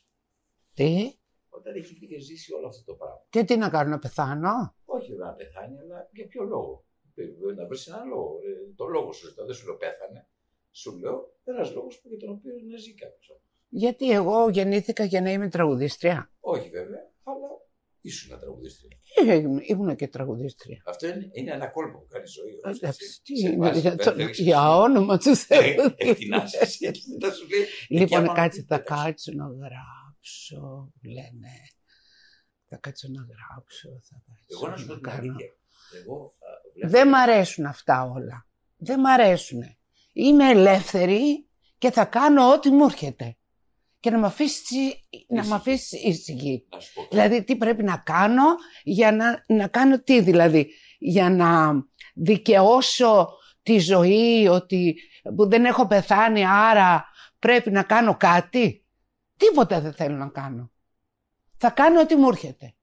Τι, Όταν έχει είχε ζήσει όλο αυτό το πράγμα. και τι να κάνω, να πεθάνω. Όχι να πεθάνει, αλλά για ποιο λόγο. Ε, ε, Να βρει έναν λόγο. Ε, Το λόγο σου ζητάω, δεν σου λέω πέθανε. Σου λέω ένα λόγο για τον οποίο να ζει κάποιο. Γιατί εγώ γεννήθηκα για να είμαι τραγουδίστρια. Όχι βέβαια, αλλά ήσουν τραγουδίστρια. Ε, ήμουν και τραγουδίστρια. Αυτό είναι, είναι ένα κόλπο που κάνει ζωή. όμως, Εντάξει, έτσι. τι Σε είναι, βάζει, για, δεν το- θέλεις για εσύ. όνομα του Ε, Θεού. Εκτινάσεις. Δεν σου λέει. εκεί Λοιπόν, άμα κάτσε, θα πετάξεις. κάτσω να γράψω, λένε. Θα κάτσω να γράψω, θα κάτσω Εγώ να σου πω να την κάνω. αλήθεια. Εγώ α, βλέπω- Δεν μ' αρέσουν αυτά όλα. Δεν μ' αρέσουν. Είμαι ελεύθερη και θα κάνω ό,τι μου έρχεται. Και να με αφήσεις να μ' αφήσεις ήσυχη. Να σου πω κάτι. Δηλαδή, τι πρέπει να κάνω για να, να κάνω τι δηλαδή. Για να δικαιώσω τη ζωή ότι που δεν έχω πεθάνει άρα πρέπει να κάνω κάτι; Τίποτα δεν θέλω να κάνω. Θα κάνω ό,τι μου έρχεται.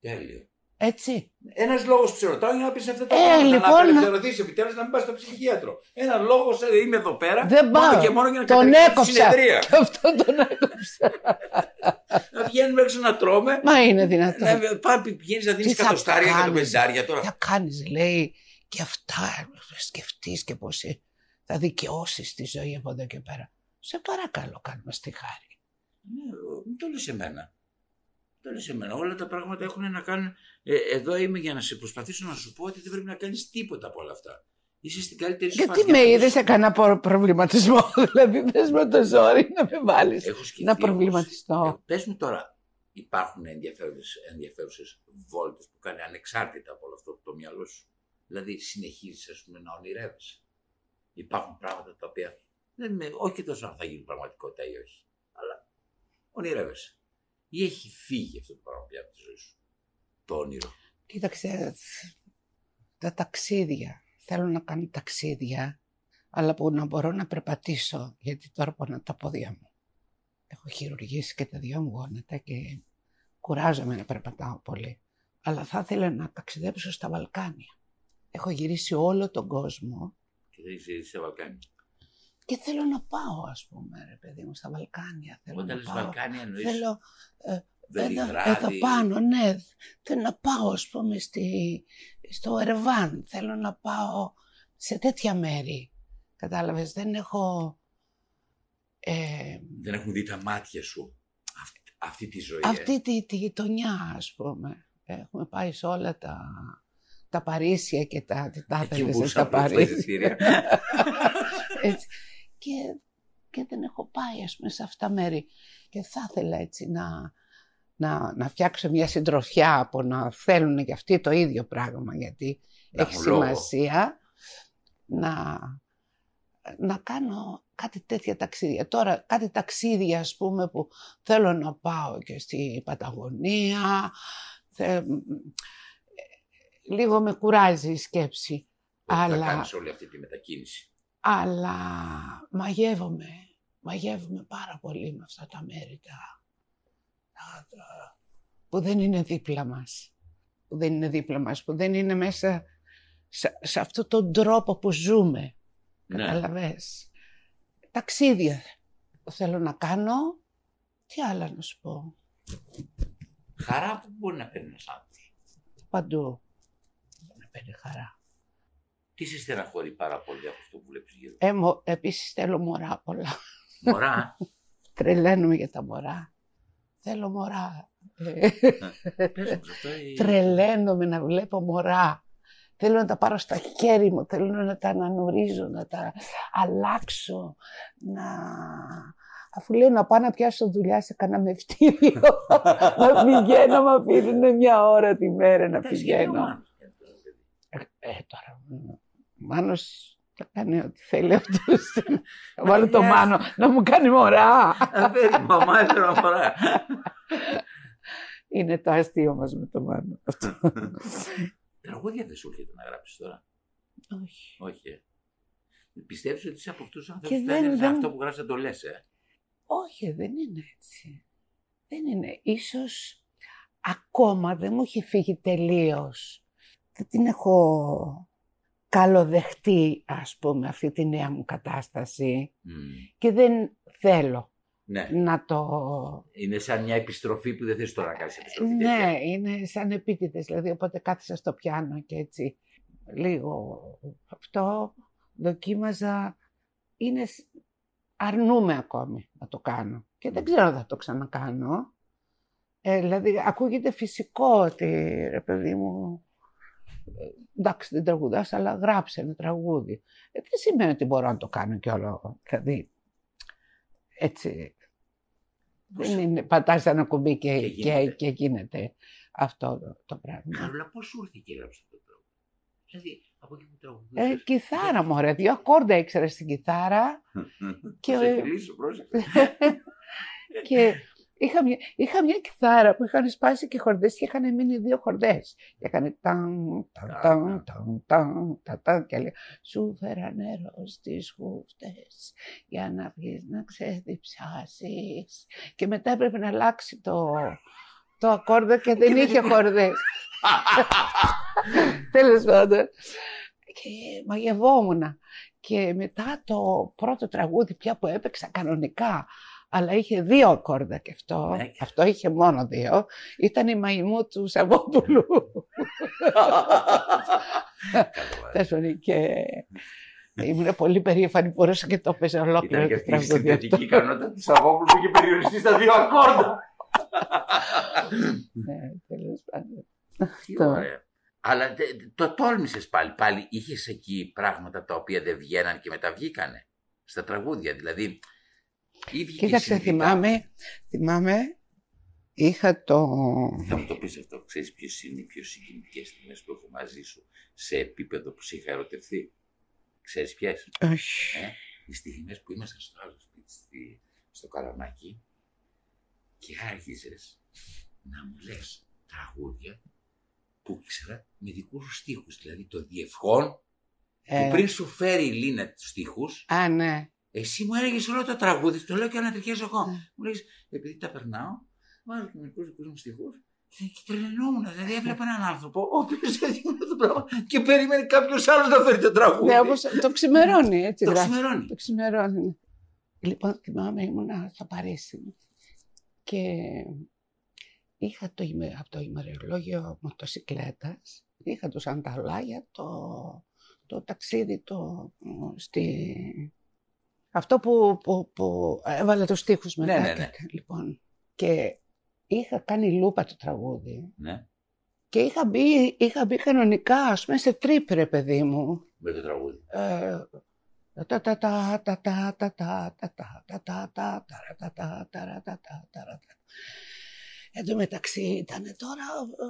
Τέλειο. Έτσι. Ένας λόγος που σε ρωτάω για να πεις αυτά τα Ε, πράγματα. λοιπόν, να να- απελευθερωθεί επιτέλους να μην πας στο ψυχίατρο. Ένας λόγος είμαι εδώ πέρα. Δεν μόνο πάω. και μόνο για να Τον καταλήξω στη έκοψα. συνεδρία. Και αυτό τον έκοψα. να βγαίνουμε έξω να τρώμε. Μα είναι δυνατόν. Να πάμε, πηγαίνεις να δίνεις Τι θα κατοστάρια και το κάνεις; πεντάρια τώρα. Θα κάνεις λέει και αυτά θα σκεφτείς και πώς ε, θα δικαιώσεις τη ζωή από εδώ και πέρα. Σε παρακαλώ κάνουμε στη χάρη. Ναι, μην το λες εμένα. Το λες εμένα. Όλα τα πράγματα έχουν να κάνουν. Ε, εδώ είμαι για να σε προσπαθήσω να σου πω ότι δεν πρέπει να κάνεις τίποτα από όλα αυτά. Είσαι στην καλύτερη σου Γιατί φάση. με Αυτό είδες σου- σε κανένα προ- προβληματισμό, δηλαδή θες με το ζόρι να με βάλεις. Έχω σκεφτεί Να όμως, προβληματιστώ. ε, πες μου τώρα, υπάρχουν ενδιαφέρουσες, ενδιαφέρουσες βόλτες που κάνει ανεξάρτητα από όλο αυτό το μυαλό σου; Δηλαδή συνεχίζεις ας πούμε να ονειρεύεσαι; Υπάρχουν πράγματα τα οποία δεν με, όχι τόσο αν θα γίνουν πραγματικότητα ή όχι, αλλά ονειρεύεσαι. Ή έχει φύγει αυτό το πράγμα πια από τη ζωή σου. Το όνειρο; Κοίταξε, τα ταξίδια. Θέλω να κάνω ταξίδια, αλλά που να μπορώ να περπατήσω, γιατί τώρα πονά τα πόδια μου. Έχω χειρουργήσει και τα δυο μου γόνατα και κουράζομαι να περπατάω πολύ. Αλλά θα ήθελα να ταξιδέψω στα Βαλκάνια. Έχω γυρίσει όλο τον κόσμο Και δεν είσαι σε Βαλκάνια. Και θέλω να πάω, ας πούμε, ρε παιδί μου, στα Βαλκάνια. Θέλω Όταν να λες πάω. Βαλκάνια εννοείς Θέλω, ε, εδώ, Βελιγράδι. εδώ πάνω, ναι. Θέλω να πάω, ας πούμε, στη, στο Ερεβάν. Θέλω να πάω σε τέτοια μέρη. Κατάλαβες, δεν έχω... Ε, Δεν έχουν δει τα μάτια σου αυτή, αυτή τη ζωή. ε; αυτή τη, τη γειτονιά, ας πούμε. Έχουμε πάει σε όλα τα, τα Παρίσια και τα... Τι τα Εκεί ήθελες που στα στα τα Παρίσια. εισιτήρια. έτσι. Και, και δεν έχω πάει ας πούμε σε αυτά μέρη και θα ήθελα έτσι να, να, να φτιάξω μια συντροφιά από να θέλουν και αυτοί το ίδιο πράγμα γιατί Να έχει έχουν λόγο. σημασία να, να κάνω κάτι τέτοια ταξίδια. Τώρα κάτι ταξίδια ας πούμε που θέλω να πάω και στη Παταγωνία. Θε- λίγο με κουράζει η σκέψη. Ότι Θα Αλλά- κάνεις όλη αυτή τη μετακίνηση. αλλά μαγεύομαι, μαγεύομαι πάρα πολύ με αυτά τα μέρη τα, τα- τα- που δεν είναι δίπλα μας. Που δεν είναι δίπλα μας, που δεν είναι μέσα σε, σε αυτόν τον τρόπο που ζούμε. Ναι. Καταλαβες; Ταξίδια θέλω να κάνω. Τι άλλα να σου πω; Χαρά που μπορεί να παίρνεις ένας άνθρωπος. Παντού. Να παίρνει χαρά. Τι σε στεναχωρεί πάρα πολύ από αυτό που βλέπεις γύρω; Ε, μω- επίσης θέλω μωρά πολλά. Μωρά, Τρελαίνομαι για τα μωρά. Θέλω μωρά. Ε, πες μου αυτό. ε, Τρελαίνομαι να βλέπω μωρά. Θέλω να τα πάρω στα χέρια μου, θέλω να τα ανανουρίζω, να τα αλλάξω, να... Αφού λέω να πάω να πιάσω δουλειά σε κανένα μευτήριο, να πηγαίνω, να με αφήνουν μια ώρα τη μέρα να εντάξει, γιατί ο πηγαίνω. Μάνος είναι τώρα, παιδί. Ε, τώρα, ο Μάνος θα κάνει ό,τι θέλει αυτός. Θα βάλω το Μαγιάς. Μάνο να μου κάνει μωρά. Θα φέρει μαμά, έφερα μωρά. Είναι το αστείο μας με το Μάνο. Αυτό. Τραγούδια δεν σου έρχεται να γράψεις τώρα; Όχι. Όχι. ε. Πιστεύεις ότι είσαι από αυτούς τους Και ανθρώπους που δεν- δεν, δεν- αυτό που γράψεις να το λες, ε. Όχι, δεν είναι έτσι. Δεν είναι. Ίσως ακόμα δεν μου έχει φύγει τελείως. Δεν την έχω καλοδεχτεί, ας πούμε, αυτή τη νέα μου κατάσταση. Μμ. Και δεν θέλω Ναι. να το... Είναι σαν μια επιστροφή που δεν θες τώρα να κάνεις επιστροφή. Ναι, τέτοια. είναι σαν επίτηδες. Δηλαδή, οπότε κάθισα στο πιάνο και έτσι λίγο αυτό δοκίμαζα. Είναι... σ- Αρνούμε ακόμη να το κάνω. Και δεν ξέρω αν θα το ξανακάνω. Ε, δηλαδή, ακούγεται φυσικό ότι, ρε παιδί μου, ε, εντάξει δεν τραγουδάς, αλλά γράψε ένα τραγούδι. Ε, δεν σημαίνει ότι μπορώ να το κάνω κι όλο. Δηλαδή, έτσι, δεν είναι, πατάς ένα κουμπί και, Και και, γίνεται. και, γίνεται αυτό το, το πράγμα. Καρόλα, πώς σου ήρθε και έγραψε αυτό το τραγούδι; Δηλαδή, από εκεί που Ε, τραγουδούσες. κιθάρα μωρέ, δύο ακόρντα ήξερα στην κιθάρα και- Σε φιλήσω, πρόσεξε. και είχα μια, είχα μια κιθάρα που είχαν σπάσει και χορδές και είχαν μείνει δύο χορδές. Και έκανε ταν, ταν, ταν, ταν, ταν, ταν, ταν και έλεγα σου φέρα νερό στις χούφτες για να βγεις να ξεδιψάσεις. Και μετά έπρεπε να αλλάξει το, το ακόρδο και δεν είχε χορδές. Τέλος πάντων. Και μαγευόμουν. Και μετά το πρώτο τραγούδι πια που έπαιξα κανονικά, αλλά είχε δύο ακόρδα και αυτό, Ναι. αυτό είχε μόνο δύο, ήταν η μαϊμού του Σαββόπουλου. Καλό, ε. Τέλος πάντων, και ήμουν πολύ περήφανη που μπορούσα και το έπαιζε ολόκληρο Ήταν και το αυτή η τραγούδι αυτό. συνθετική ικανότητα του Σαββόπουλου που είχε περιοριστεί στα δύο ακόρντα. Ναι, τέλος πάντων. Τι Αυτό. ωραία. Αλλά τε- το τόλμησες πάλι. Πάλι είχες εκεί πράγματα τα οποία δεν βγαίναν και μετά βγήκανε. Στα τραγούδια δηλαδή. Ή βγήκε Κοίταξε, συνειδητά. θυμάμαι, θυμάμαι, είχα το... Θα μου το πεις αυτό. Ξέρεις ποιες είναι οι πιο συγκινητικές στιγμές που έχω μαζί σου σε επίπεδο που σε είχα ερωτευθεί; Ξέρεις ποιες; Όχι. Ε, οι στιγμές που ήμασταν στο άλλο σπίτι, στη- στο Καραμάκι και άρχιζες να μου λες τραγούδια που ήξερα με δικούς σου στίχους. Δηλαδή το διευχόν που Ε, πριν σου φέρει η Λίνα τους στίχους, Α, ναι. Εσύ μου έλεγες όλο το τραγούδι, το λέω και ανατριχιάζω εγώ. Ναι. Μου λέγεις, επειδή τα περνάω, βάζω και μερικούς δικούς μου στίχους και και τρελαινόμουν. Δηλαδή έβλεπα έναν άνθρωπο, ο οποίος έδινε αυτό το πράγμα και περίμενε κάποιος άλλος να φέρει το τραγούδι. Ναι, όπως το ξημερώνει, έτσι το γράφει. ξημερώνει. Το ξημερώνει. Λοιπόν, θυμάμαι, ήμουνα στο Παρίσι και είχα το, ημε- από το ημερολόγιο μοτοσυκλέτας, είχα το Σανταλά για το, το ταξίδι το, στη... Αυτό που, που, που έβαλε τους στίχους μετά. Ναι, ναι, ναι. Και, λοιπόν, και είχα κάνει λούπα το τραγούδι Ναι, και είχα μπει, είχα μπει κανονικά, ας πούμε, σε τρίπ, ρε παιδί μου. με το τραγούδι. Ε, τα τα τα τα τα τα τα τα τα τα τα τα ταρα τα τα ταρα τα τα ταρα τα. Εν τω μεταξύ ήταν τώρα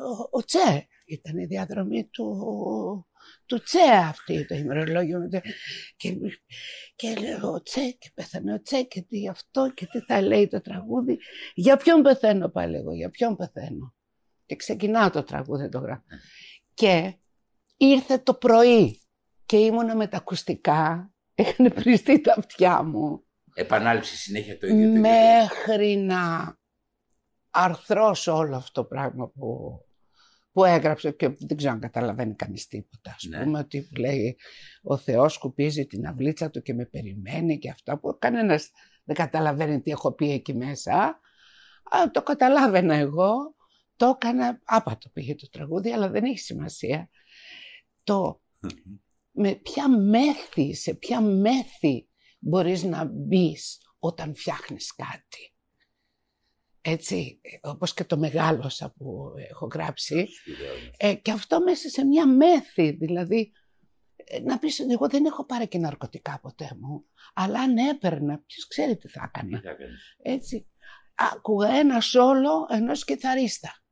ο- ο Τσε, ήταν η διαδρομή του, του Τσε αυτή το ημερολόγιο. με το- Και, και λέω ο Τσε και πέθανε ο Τσε και τι αυτό και τι θα λέει το τραγούδι. Για ποιον πεθαίνω πάλι εγώ, για ποιον πεθαίνω. Και ξεκινάω το τραγούδι, το γράφω. Και ήρθε το πρωί και ήμουνα με τα ακουστικά, είχαν πριστεί τα αυτιά μου, Επανάληψη συνέχεια το ίδιο. το ίδιο, το ίδιο. μέχρι να αρθρώσω όλο αυτό το πράγμα που, που έγραψε και δεν ξέρω αν καταλαβαίνει κανείς τίποτα. Ας Ναι. πούμε ότι λέει ο Θεός σκουπίζει την αυλίτσα του και με περιμένει και αυτά που κανένας δεν καταλαβαίνει τι έχω πει εκεί μέσα. Α, το καταλάβαινα εγώ, το έκανα, άπατο πήγε το τραγούδι, αλλά δεν έχει σημασία. Το με ποια μέθη, σε ποια μέθη μπορείς να μπεις όταν φτιάχνεις κάτι. Έτσι, όπως και το μεγάλωσα που έχω γράψει. Σπουδαίο, ναι. Ε, και αυτό μέσα σε μια μέθη, δηλαδή ε, να πεις ότι εγώ δεν έχω πάρει και ναρκωτικά ποτέ μου, αλλά αν έπαιρνα, ποιος ξέρει τι θα Τι έκανα. θα κάνεις. Έτσι, άκουγα ένα σόλο ενός κιθαρίστα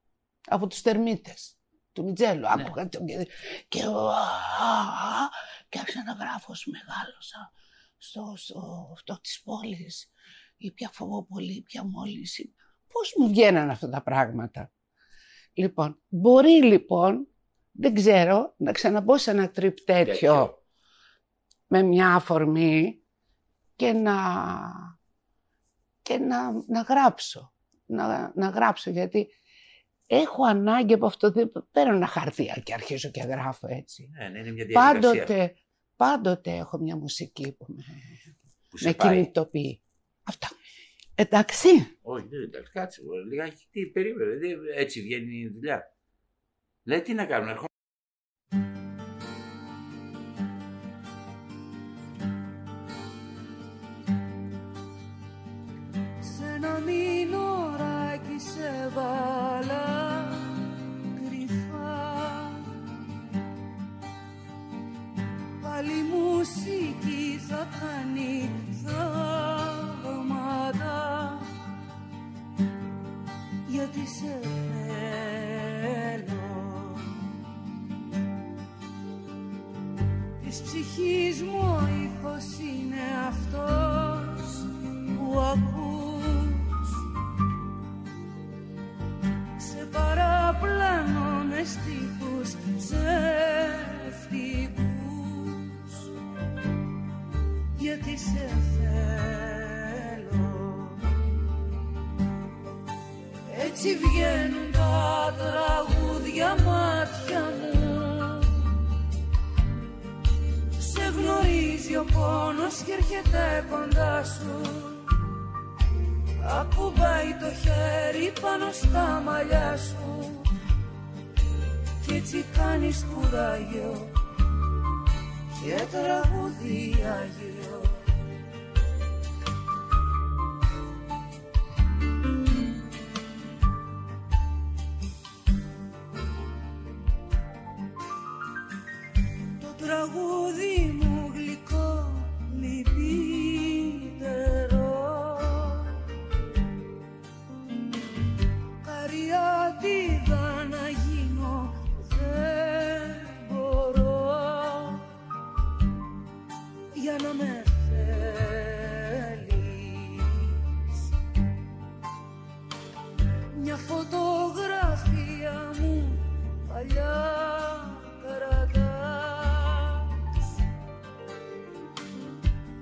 από τους Τερμίτες, του Μιτζέλου. Άκουγα τον και, και, α, α, και άρχισα να γράφω ως μεγάλωσα στο, στο αυτό της πόλης, ή πια Φοβόπολη, ή πια Μόλις. Πώς μου βγαίναν αυτά τα πράγματα; Λοιπόν, μπορεί λοιπόν, δεν ξέρω, να ξαναμπω σε ένα τρίπ τέτοιο Τέτοιο. με μια αφορμή και να, και να, να γράψω. Να, να γράψω γιατί έχω ανάγκη από αυτό. Δεν παίρνω ένα χαρτί και αρχίζω και γράφω έτσι. Ναι, ναι, είναι μια διαδικασία Πάντοτε, πάντοτε έχω μια μουσική που με, που σε με πάει. κινητοποιεί. Αυτά. Εντάξει. Όχι, δεν εντάξει, κάτσε. μωρέ, Λιγάκι, τι περίμενε. δεν- Έτσι βγαίνει η δουλειά. Λέει τι να κάνουμε. ερχό- Σε ένα μηνωράκι σε βάλα κρυφά Πάλι μουσική θα κάνει σε θέλω Της ψυχής μου ο ήχος είναι αυτός που ακούς. Σε παραπλανώ μες στίχους ψεύτικους Γιατί σε θέλω Έτσι βγαίνουν τα τραγούδια μάτια μου. Σε γνωρίζει ο πόνος και έρχεται κοντά σου. Ακουμπάει το χέρι πάνω στα μαλλιά σου. Κι έτσι κάνεις κουράγιο και τραγούδι φωτογραφία μου παλιά κρατάς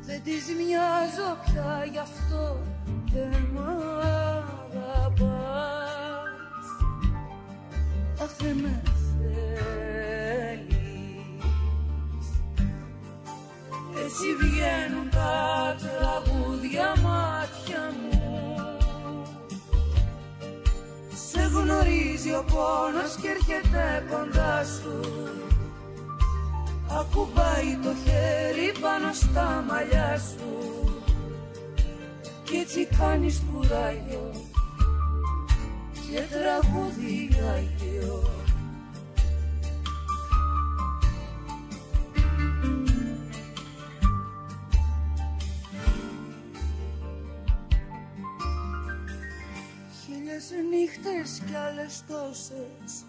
Δεν της μοιάζω πια γι' αυτό δεν μ' αγαπάς. Αχ δεν με θέλεις. Έτσι βγαίνουν τα τραγούδια μάτια γνωρίζει ο πόνος και έρχεται κοντά σου. Ακουμπάει το χέρι πάνω στα μαλλιά σου. Κι έτσι κάνεις κουράγιο και τραγούδι Άγιο κι άλλες τόσες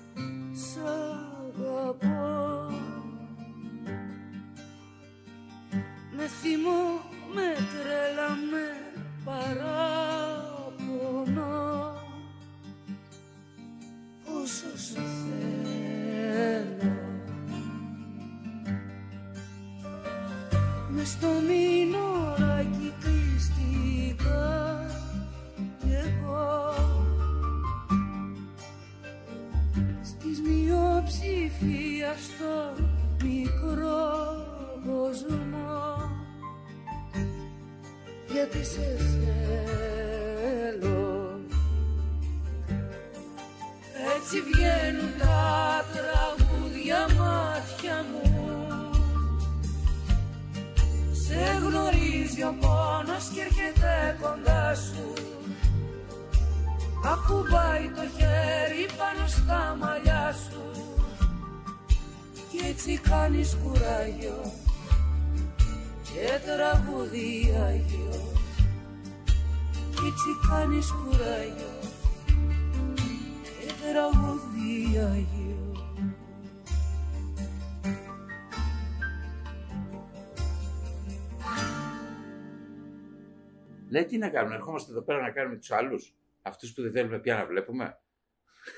τι να κάνουμε, ερχόμαστε εδώ πέρα να κάνουμε τους άλλους. Αυτούς που δεν θέλουμε πια να βλέπουμε;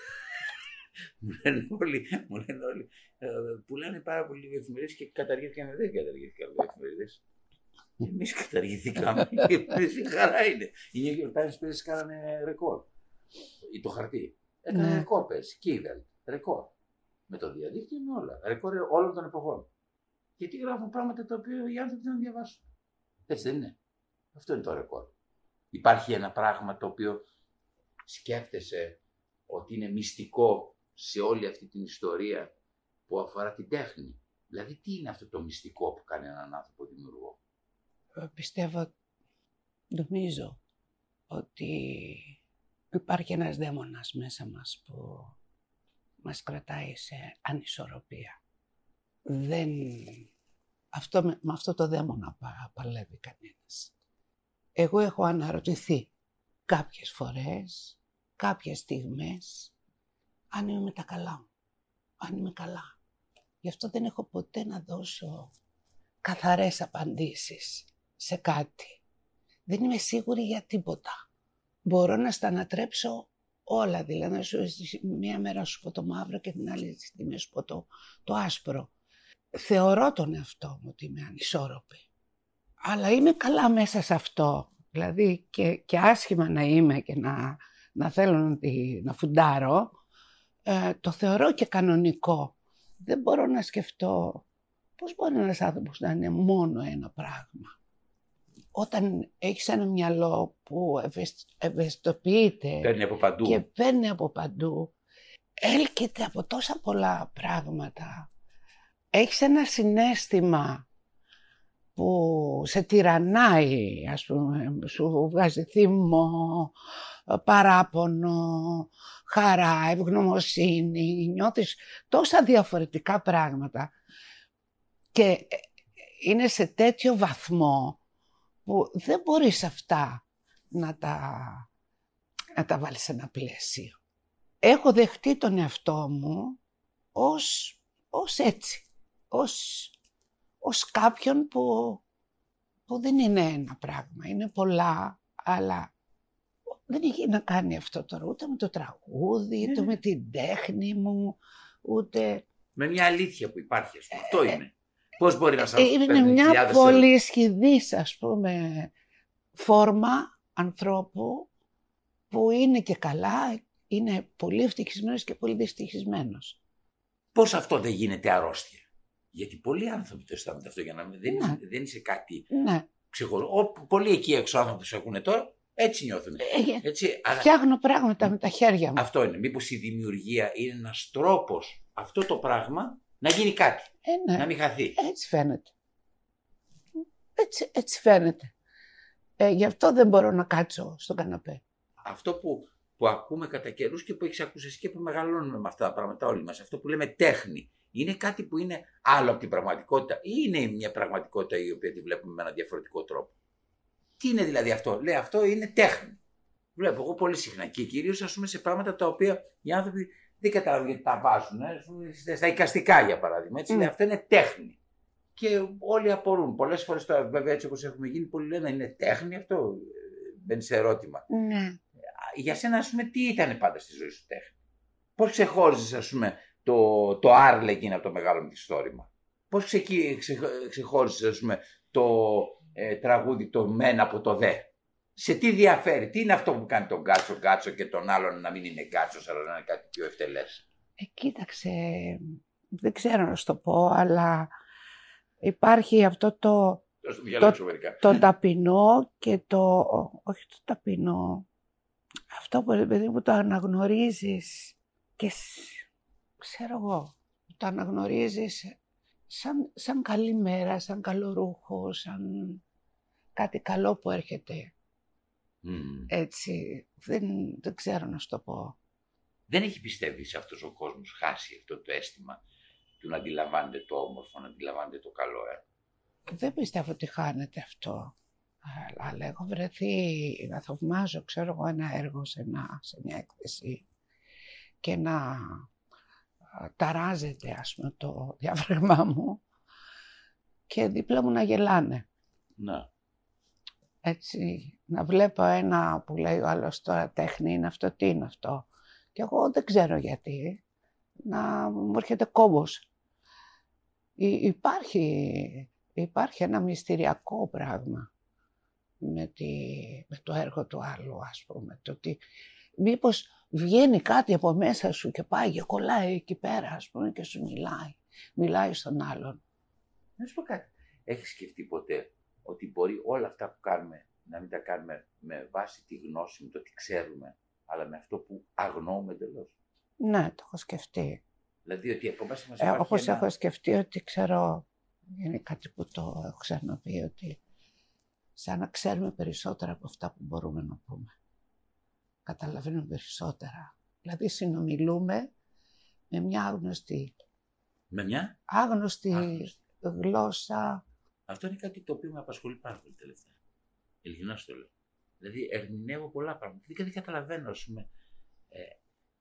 μου λένε όλοι, μου λένε όλοι. Ε, πουλάνε πάρα πολλοί εφημερίδες και καταργήθηκαν. Δεν καταργήθηκαν οι εφημερίδες. Εμείς καταργηθήκαμε. Εμείς η χαρά είναι. Οι New York Times πέρυσι κάνανε ρεκόρ. Ή το χαρτί. Έκανε Ναι. ρεκόρ πέρυσι. Κίβελ. Ρεκόρ. Με το διαδίκτυο με όλα. Ρεκόρ όλων των εποχών. Γιατί γράφουν πράγματα τα οποία οι άνθρωποι δεν διαβάσουν. Έτσι δεν είναι. Αυτό είναι το ρεκόρ. Υπάρχει ένα πράγμα το οποίο σκέφτεσαι ότι είναι μυστικό σε όλη αυτή την ιστορία που αφορά την τέχνη. Δηλαδή τι είναι αυτό το μυστικό που κάνει έναν άνθρωπο δημιουργό; Ε, Πιστεύω, νομίζω ότι υπάρχει ένας δαίμονας μέσα μας που μας κρατάει σε ανισορροπία. Δεν... Αυτό, με, με αυτό το δαίμονα πα, παλεύει κανένας. Εγώ έχω αναρωτηθεί κάποιες φορές, κάποιες στιγμές, αν είμαι με τα καλά μου, αν είμαι καλά. Γι' αυτό δεν έχω ποτέ να δώσω καθαρές απαντήσεις σε κάτι. Δεν είμαι σίγουρη για τίποτα. Μπορώ να στα ανατρέψω όλα, δηλαδή να σου, μία μέρα σου πω το μαύρο και την άλλη στιγμή σου πω το, το άσπρο. Θεωρώ τον εαυτό μου ότι είμαι ανισόρροπη. Αλλά είμαι καλά μέσα σε αυτό. Δηλαδή και, και άσχημα να είμαι και να, να θέλω να, τη- να φουντάρω, ε, το θεωρώ και κανονικό. Δεν μπορώ να σκεφτώ πώς μπορεί ένας άνθρωπος να είναι μόνο ένα πράγμα. Όταν έχεις ένα μυαλό που ευαισθ- ευαισθητοποιείται Παίρνει από παντού. και παίρνει από παντού, έλκεται από τόσα πολλά πράγματα. Έχεις ένα συνέστημα που σε τυραννάει, ας πούμε, σου βγάζει θυμό, παράπονο, χαρά, ευγνωμοσύνη, νιώθεις τόσα διαφορετικά πράγματα και ε, είναι σε τέτοιο βαθμό που δεν μπορείς αυτά να τα, να τα βάλεις σε ένα πλαίσιο. Έχω δεχτεί τον εαυτό μου ως, ως έτσι, ως, ως κάποιον που, που δεν είναι ένα πράγμα, είναι πολλά, αλλά δεν έχει να κάνει αυτό τώρα ούτε με το τραγούδι, ούτε με την τέχνη μου, ούτε... Με μια αλήθεια που υπάρχει. Ας πούμε. Αυτό είναι. Πώς μπορεί να σας Ε, Είναι παίρνει μια χιλιάδες πολύ σχηδής, ας πούμε, φόρμα ανθρώπου που είναι και καλά, είναι πολύ ευτυχισμένος και πολύ δυστυχισμένος. Πώς αυτό δεν γίνεται αρρώστια; Γιατί πολλοί άνθρωποι το αισθάνονται αυτό για να μην. Δεν, Ναι. είσαι, δεν είσαι κάτι Ναι, ξεχωριστό. Πολλοί εκεί έξω άνθρωποι που ακούνε τώρα έτσι νιώθουν. Ε, Έτσι, αλλά φτιάχνω πράγματα με τα χέρια μου. αυτό είναι. Μήπως η δημιουργία είναι ένας τρόπος αυτό το πράγμα να γίνει κάτι. Ε, ναι, Να μην χαθεί. έτσι φαίνεται. Έτσι, έτσι φαίνεται. Ε, γι' αυτό δεν μπορώ να κάτσω στον καναπέ. Αυτό που, που ακούμε κατά καιρούς και που έχεις ακούσει εσύ και που μεγαλώνουμε με αυτά τα πράγματα όλοι μας. Αυτό που λέμε τέχνη. Είναι κάτι που είναι άλλο από την πραγματικότητα ή είναι μια πραγματικότητα η οποία τη βλέπουμε με έναν διαφορετικό τρόπο; Τι είναι δηλαδή αυτό; Λέει αυτό είναι τέχνη. Βλέπω εγώ πολύ συχνά και κυρίως ας πούμε σε πράγματα τα οποία οι άνθρωποι δεν καταλαβαίνουν γιατί τα βάζουν. Ε, στα εικαστικά για παράδειγμα. Έτσι, Μμ. λέει, αυτό είναι τέχνη. Και όλοι απορούν. Πολλές φορές τώρα, βέβαια, έτσι όπως έχουμε γίνει, πολλοί λένε είναι τέχνη αυτό. ε, Μπαίνει σε ερώτημα Ναι. για σένα, ας πούμε, τι ήταν πάντα στη ζωή σου τέχνη; Πώς ξεχώριζες, ας πούμε, το, το Άρλε εκείνο από το μεγάλο μυθιστόρημα. Πώς ξε, ξε, ξεχώριζες, ας πούμε, το ε, τραγούδι το μεν από το δε. Σε τι διαφέρει, τι είναι αυτό που κάνει τον Γκάτσο Γκάτσο και τον άλλον να μην είναι Γκάτσος, αλλά να είναι κάτι πιο ευτελές; Ε, κοίταξε, δεν ξέρω να σου το πω, αλλά Υπάρχει αυτό το, Δώσ' το μυαλό σου μερικά. το ταπεινό και το... Όχι το ταπεινό. Αυτό που, ρε παιδί μου, το αναγνωρίζεις και σ- ξέρω εγώ, το αναγνωρίζεις σαν, σαν καλή μέρα, σαν καλό ρούχο, σαν κάτι καλό που έρχεται. Μμμ. Έτσι, δεν, δεν ξέρω να σου το πω. Δεν έχει πιστεύει σε αυτός ο κόσμος χάσει αυτό το αίσθημα του να αντιλαμβάνεται το όμορφο, να αντιλαμβάνεται το καλό. Ε; Δεν πιστεύω ότι χάνεται αυτό. Αλλά- Αλλά έχω βρεθεί να θαυμάζω, ξέρω εγώ, ένα έργο σε, ένα, σε μια έκθεση και να α, ταράζεται, ας πούμε, το διάφραγμά μου και δίπλα μου να γελάνε. Να. Έτσι, να βλέπω ένα που λέει ο άλλος τώρα τέχνη είναι αυτό, τι είναι αυτό. Και εγώ δεν ξέρω γιατί, να μου έρχεται κόμπος. Υ- υπάρχει, υπάρχει ένα μυστηριακό πράγμα με, τη, με το έργο του άλλου, ας πούμε. Το ότι μήπως βγαίνει κάτι από μέσα σου και πάει και κολλάει εκεί πέρα, ας πούμε, και σου μιλάει. Μιλάει στον άλλον. Να σου πω κάτι. Έχεις σκεφτεί ποτέ ότι μπορεί όλα αυτά που κάνουμε να μην τα κάνουμε με βάση τη γνώση, με το τι ξέρουμε, αλλά με αυτό που αγνοούμε εντελώς; Ναι, το έχω σκεφτεί. Δηλαδή ότι από μέσα μας Ε, υπάρχει όπως ένα... έχω σκεφτεί ότι ξέρω, είναι κάτι που το έχω ξαναπεί, ότι σαν να ξέρουμε περισσότερα από αυτά που μπορούμε να πούμε. Καταλαβαίνουμε περισσότερα. Δηλαδή συνομιλούμε με μια άγνωστη, Με μια; άγνωστη Άγνωστη. γλώσσα. Αυτό είναι κάτι το οποίο με απασχολεί πάρα πολύ τελευταία. Ειλικρινάς σου το λέω. Δηλαδή ερμηνεύω πολλά πράγματα. Δεν, δεν καταλαβαίνω, ας πούμε. Ε,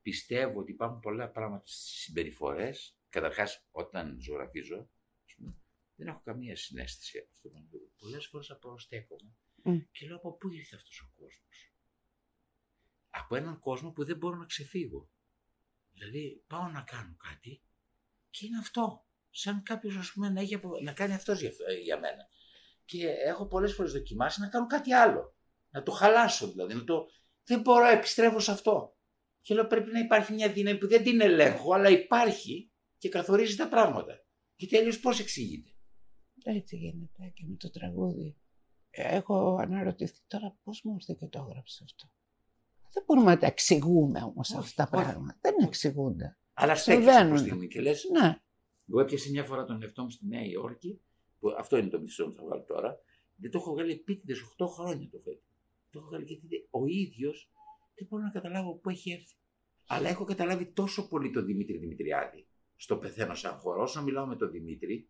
πιστεύω ότι υπάρχουν πολλά πράγματα στις συμπεριφορές. Καταρχάς, όταν ζωγραφίζω, ας πούμε, δεν έχω καμία συνέστηση από αυτό. Πολλές φορές απορροστέκομαι Μμ. και λέω από πού ήρθε αυτός ο κόσμος; Από έναν κόσμο που δεν μπορώ να ξεφύγω. Δηλαδή, πάω να κάνω κάτι και είναι αυτό. Σαν κάποιος, ας πούμε, να, έχει απο- να κάνει αυτός για, για μένα. Και έχω πολλές φορές δοκιμάσει να κάνω κάτι άλλο. Να το χαλάσω δηλαδή. Να το... Δεν μπορώ, επιστρέφω σε αυτό. Και λέω πρέπει να υπάρχει μια δύναμη που δεν την ελέγχω, αλλά υπάρχει και καθορίζει τα πράγματα. Γιατί αλλιώ πώς εξηγείται; Έτσι γίνεται και με το τραγούδι. Έχω αναρωτηθεί τώρα πώς μου ήρθε και το έγραψες αυτό; Δεν μπορούμε να τα εξηγούμε όμως Όχι, αυτά τα όχι. πράγματα. Δεν εξηγούνται. Αλλά στέκει Συμβαίνουν. προς στιγμή και λες. Ναι, Εγώ έπιασα μια φορά τον εαυτό μου στη Νέα Υόρκη, που αυτό είναι το μισό που θα βγάλω τώρα. Δεν το έχω βγάλει επίτηδες 8 χρόνια το φέτος. Το έχω βγάλει γιατί δεν- ο ίδιος δεν μπορώ να καταλάβω πού έχει έρθει. Αλλά έχω καταλάβει τόσο πολύ τον Δημήτρη Δημητριάδη στο πεθαίνω σαν χώρο. Όσο μιλάω με τον Δημήτρη,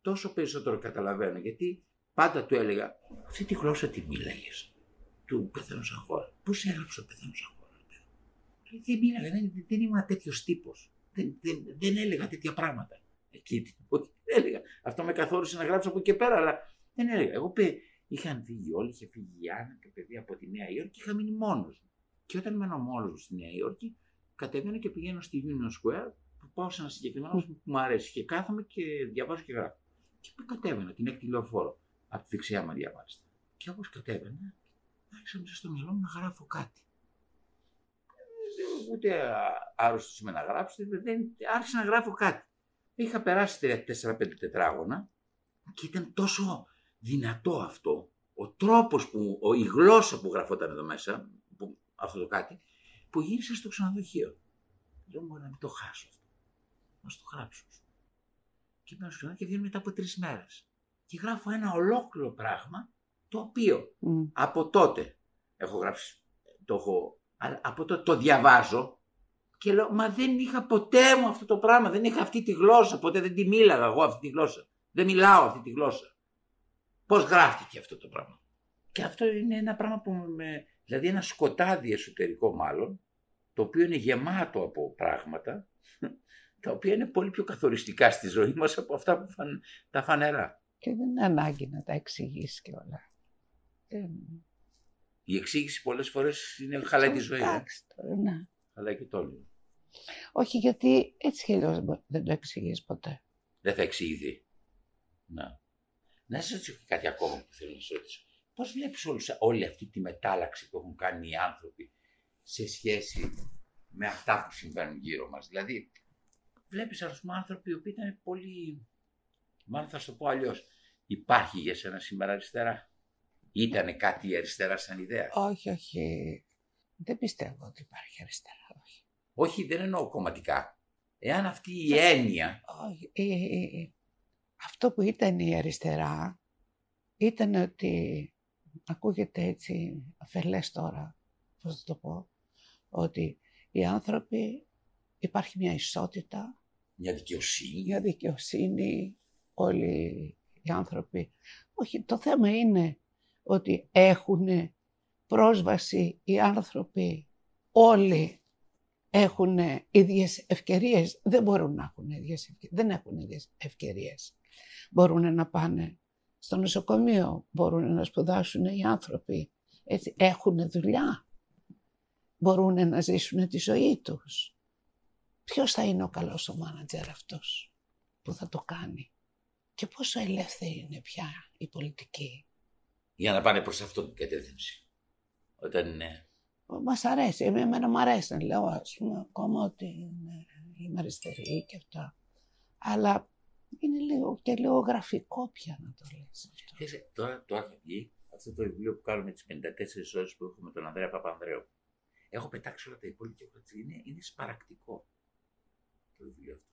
τόσο περισσότερο καταλαβαίνω. Γιατί πάντα του έλεγα, αυτή τη γλώσσα τι μίλαγε του πεθαίνω σαν χώρο. Πώς έγραψε το πεθαίνω σαν χώρο, ρε παιδί. Λέει, Δεν μίλαγα, δεν, δεν ήμουν τέτοιος τύπος. Δεν, δεν, δεν έλεγα τέτοια πράγματα. Εκεί όχι, δεν έλεγα. Αυτό με καθόρισε να γράψω από εκεί και πέρα, αλλά δεν έλεγα. Εγώ πε, είχαν φύγει όλοι, είχε φύγει η Άννα και παιδί από τη Νέα Υόρκη και είχα μείνει μόνος μου. Και όταν μένω μόνος μου στη Νέα Υόρκη, κατεβαίνω και πηγαίνω στη Union Square που πάω σε ένα συγκεκριμένο που μου αρέσει και κάθομαι και διαβάζω και γράφω. Και που κατέβαινα την έκτη λεωφόρο από τη δεξιά μεριά μάλιστα. Και όπως κατέβαινα, άρχισα μέσα στο μυαλό μου να γράφω κάτι. Ε, Ούτε άρρωστος είμαι να γράψω, δεν, άρχισα να γράφω κάτι. Είχα περάσει 4-5 τετράγωνα και ήταν τόσο δυνατό αυτό, ο τρόπος που, ο, η γλώσσα που γραφόταν εδώ μέσα, που, αυτό το κάτι, που γύρισα στο ξενοδοχείο. Λέω μόνο να μην το χάσω αυτό. Να στο γράψω. Και μένω στο ξενοδοχείο και βγαίνω μετά από τρεις μέρες. Και γράφω ένα ολόκληρο πράγμα το οποίο Μμ. από τότε έχω γράψει, το έχω, αλλά από τότε το διαβάζω και λέω, μα δεν είχα ποτέ μου αυτό το πράγμα, δεν είχα αυτή τη γλώσσα, ποτέ δεν τη μίλαγα εγώ αυτή τη γλώσσα. Δεν μιλάω αυτή τη γλώσσα. Πώς γράφτηκε αυτό το πράγμα; Και αυτό είναι ένα πράγμα που με, δηλαδή ένα σκοτάδι εσωτερικό μάλλον, το οποίο είναι γεμάτο από πράγματα, τα οποία είναι πολύ πιο καθοριστικά στη ζωή μας από αυτά που φαν, τα φανερά. Και δεν είναι ανάγκη να τα εξηγήσει και όλα. Δεν... Η εξήγηση πολλές φορές είναι χαλάει τη ζωή. Ε. Εντάξει τώρα, ναι. Χαλάει και το όλο. Όχι γιατί έτσι κι αλλιώς μπο- δεν το εξηγείς ποτέ. δεν θα εξηγηθεί. Να. Να σας ρωτήσω και κάτι ακόμα που θέλω να σας ρωτήσω. Πώς βλέπεις όλη αυτή τη μετάλλαξη που έχουν κάνει οι άνθρωποι σε σχέση με αυτά που συμβαίνουν γύρω μας; Δηλαδή, βλέπεις ας πούμε άνθρωποι οι οποίοι ήταν πολύ Μάλλον θα σου το πω αλλιώς. Υπάρχει για σένα σήμερα αριστερά; Ήτανε κάτι η αριστερά σαν ιδέα; Όχι, όχι. Δεν πιστεύω ότι υπάρχει αριστερά. Όχι. Όχι, δεν εννοώ κομματικά. Εάν αυτή η έννοια. όχι. Ε, ε, ε, αυτό που ήταν η αριστερά ήταν ότι ακούγεται έτσι αφελές τώρα, πώς θα το πω, ότι οι άνθρωποι υπάρχει μια ισότητα, Μια δικαιοσύνη. μια δικαιοσύνη, όλοι οι άνθρωποι. Όχι, το θέμα είναι ότι έχουν πρόσβαση οι άνθρωποι όλοι έχουν ίδιες ευκαιρίες. Δεν μπορούν να έχουν ίδιες ευκαιρίες. Δεν έχουν ίδιες ευκαιρίες. Μπορούν να πάνε στο νοσοκομείο, μπορούν να σπουδάσουν οι άνθρωποι. Έτσι, έχουν δουλειά. Μπορούν να ζήσουν τη ζωή τους. Ποιος θα είναι ο καλός ο μάνατζερ αυτός που θα το κάνει; Και πόσο ελεύθερη είναι πια η πολιτική; Για να πάνε προς αυτό την κατεύθυνση. Όταν είναι. Μα αρέσει, εμένα εμένα μου αρέσει να λέω ας πούμε ακόμα ότι είναι, είμαι αριστερή και αυτά. Αλλά είναι λίγο και λίγο γραφικό πια να το λες αυτό. Ξέρεις, τώρα το έχει βγει αυτό το βιβλίο που κάνουμε τις 54 ώρες που έχουμε τον Ανδρέα Παπανδρέου. Έχω πετάξει όλα τα υπόλοιπα και έχω έτσι. Είναι, είναι σπαρακτικό το βιβλίο αυτό.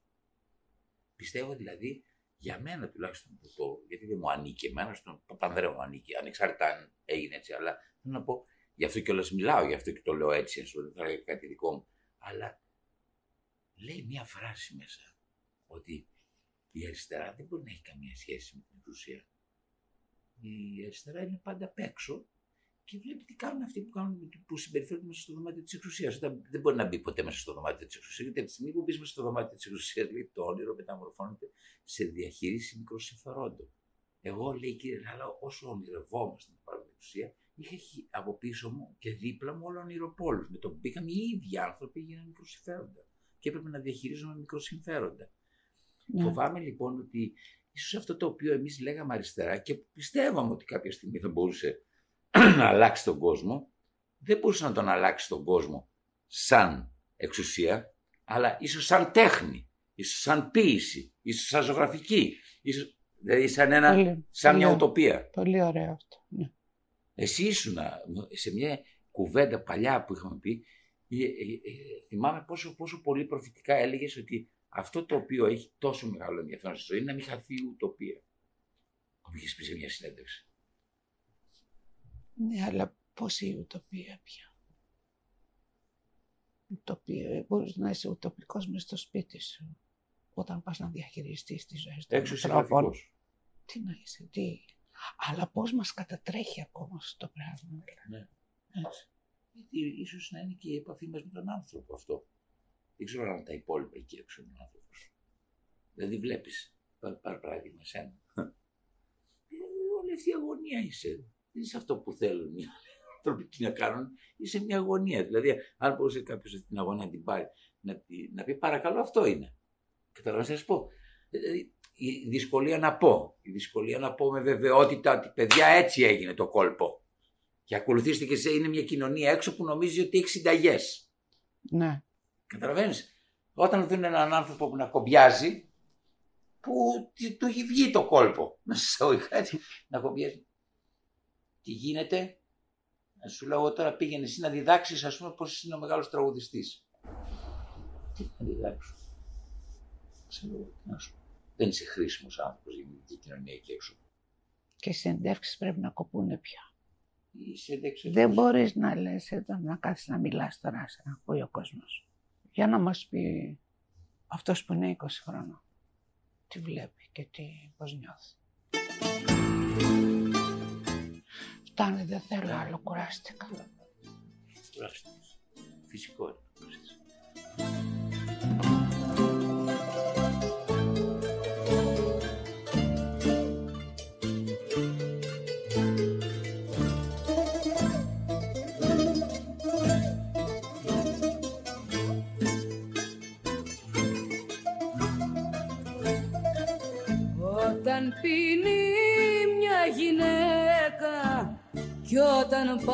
Πιστεύω δηλαδή για μένα τουλάχιστον που το, γιατί δεν μου ανήκει εμένα, στον Παπανδρέου μου ανήκει, ανεξάρτητα αν έγινε έτσι, αλλά θέλω να πω, γι' αυτό κιόλας μιλάω, γι' αυτό και το λέω έτσι, ας πούμε, δεν θα έλεγα κάτι δικό μου. Αλλά λέει μία φράση μέσα, ότι η αριστερά δεν μπορεί να έχει καμία σχέση με την εξουσία. Η αριστερά είναι πάντα απ' έξω και βλέπει τι κάνουν αυτοί που, κάνουν, που συμπεριφέρονται μέσα στο δωμάτιο της εξουσίας. Δεν μπορεί να μπει ποτέ μέσα στο δωμάτιο της εξουσίας, γιατί από τη στιγμή που μπεις μέσα στο δωμάτιο της εξουσίας, λέει το όνειρο μεταμορφώνεται σε διαχείριση μικροσυμφερόντων. Εγώ, λέει κύριε Λάλα, όσο ονειρευόμαστε να πάρουμε την εξουσία, είχα χει- από πίσω μου και δίπλα μου όλο ονειροπόλους. Με το που μπήκαμε οι ίδιοι άνθρωποι έγιναν μικροσυμφέροντα. Και έπρεπε να διαχειρίζουμε μικροσυμφέροντα. Ναι. Φοβάμαι λοιπόν ότι ίσως αυτό το οποίο εμείς λέγαμε αριστερά και πιστεύαμε ότι κάποια στιγμή θα μπορούσε να αλλάξει τον κόσμο, δεν μπορούσε να τον αλλάξει τον κόσμο σαν εξουσία, αλλά ίσως σαν τέχνη, ίσως σαν ποίηση, ίσως σαν ζωγραφική, ίσως, δηλαδή σαν, ένα, Πολύ, σαν μια πολύ- ουτοπία. Πολύ ωραίο αυτό. Ναι. Εσύ ήσουν σε μια κουβέντα παλιά που είχαμε πει, ε, ε, ε, θυμάμαι πόσο, πόσο πολύ προφητικά έλεγες ότι αυτό το οποίο έχει τόσο μεγάλο ενδιαφέρον στη ζωή είναι να μην χαθεί η ουτοπία. Που είχες πει σε μια συνέντευξη. Ναι, αλλά πώς η ουτοπία πια; Ουτοπία, μπορείς να είσαι ουτοπικός μες στο σπίτι σου. Όταν πας να διαχειριστείς τη ζωή των Έξω είσαι ανθρώπων. γραφικός. Τι να είσαι, τι; Αλλά πώς μας κατατρέχει ακόμα αυτό το πράγμα. Ναι. Έτσι. Γιατί ίσως να είναι και η επαφή μας με τον άνθρωπο αυτό. Δεν ξέρω αν τα υπόλοιπα εκεί έξω είναι ο άνθρωπος. Δηλαδή βλέπεις, πάρε πάρε παράδειγμα εσένα. Ε, όλη αυτή η αγωνία είσαι. Δεν είσαι αυτό που θέλουν οι άνθρωποι τι να κάνουν. Είσαι μια αγωνία. Δηλαδή, αν μπορούσε κάποιος αυτή την αγωνία να την πάρει, να, τη- να πει παρακαλώ αυτό είναι. Καταλαβαίνετε, να σα πω; Δηλαδή, η δυσκολία να πω. Η δυσκολία να πω με βεβαιότητα ότι παιδιά έτσι έγινε το κόλπο. Και ακολουθήστε και σε είναι μια κοινωνία έξω που νομίζει ότι έχει συνταγές. Ναι. Καταλαβαίνεις; Όταν δουν έναν άνθρωπο που να κομπιάζει, που τι- του έχει βγει το κόλπο. Να σας πω κάτι, να κομπιάζει. Τι γίνεται, να σου λέω εγώ τώρα πήγαινε εσύ να διδάξεις, ας πούμε, πώς είναι ο μεγάλος τραγουδιστής. Τι να διδάξω. Ξέρω εγώ, τι να σου πω. Δεν είσαι χρήσιμος άνθρωπος για την κοινωνία εκεί έξω. Και οι συνεντεύξεις πρέπει να κοπούνε πια. Είσαι εντάξει. Δεν μπορείς να λες εδώ να κάθεις να μιλάς τώρα σε να ακούει ο κόσμος. Για να μας πει αυτός που είναι 20 χρόνων τι βλέπει και τι, πώς νιώθει. Φτάνει, δεν θέλω άλλο, κουράστηκα. Κουράστηκες. Φυσικό είναι. Κι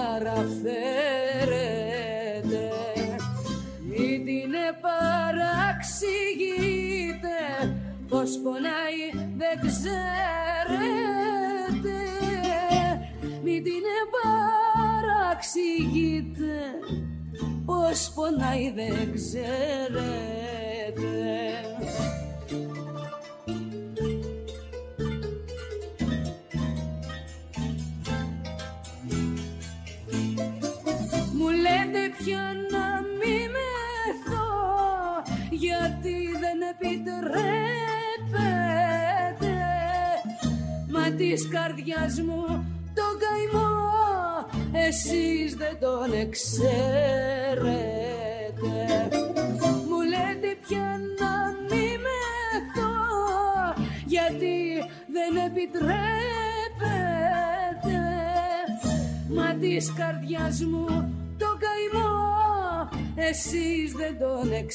δεν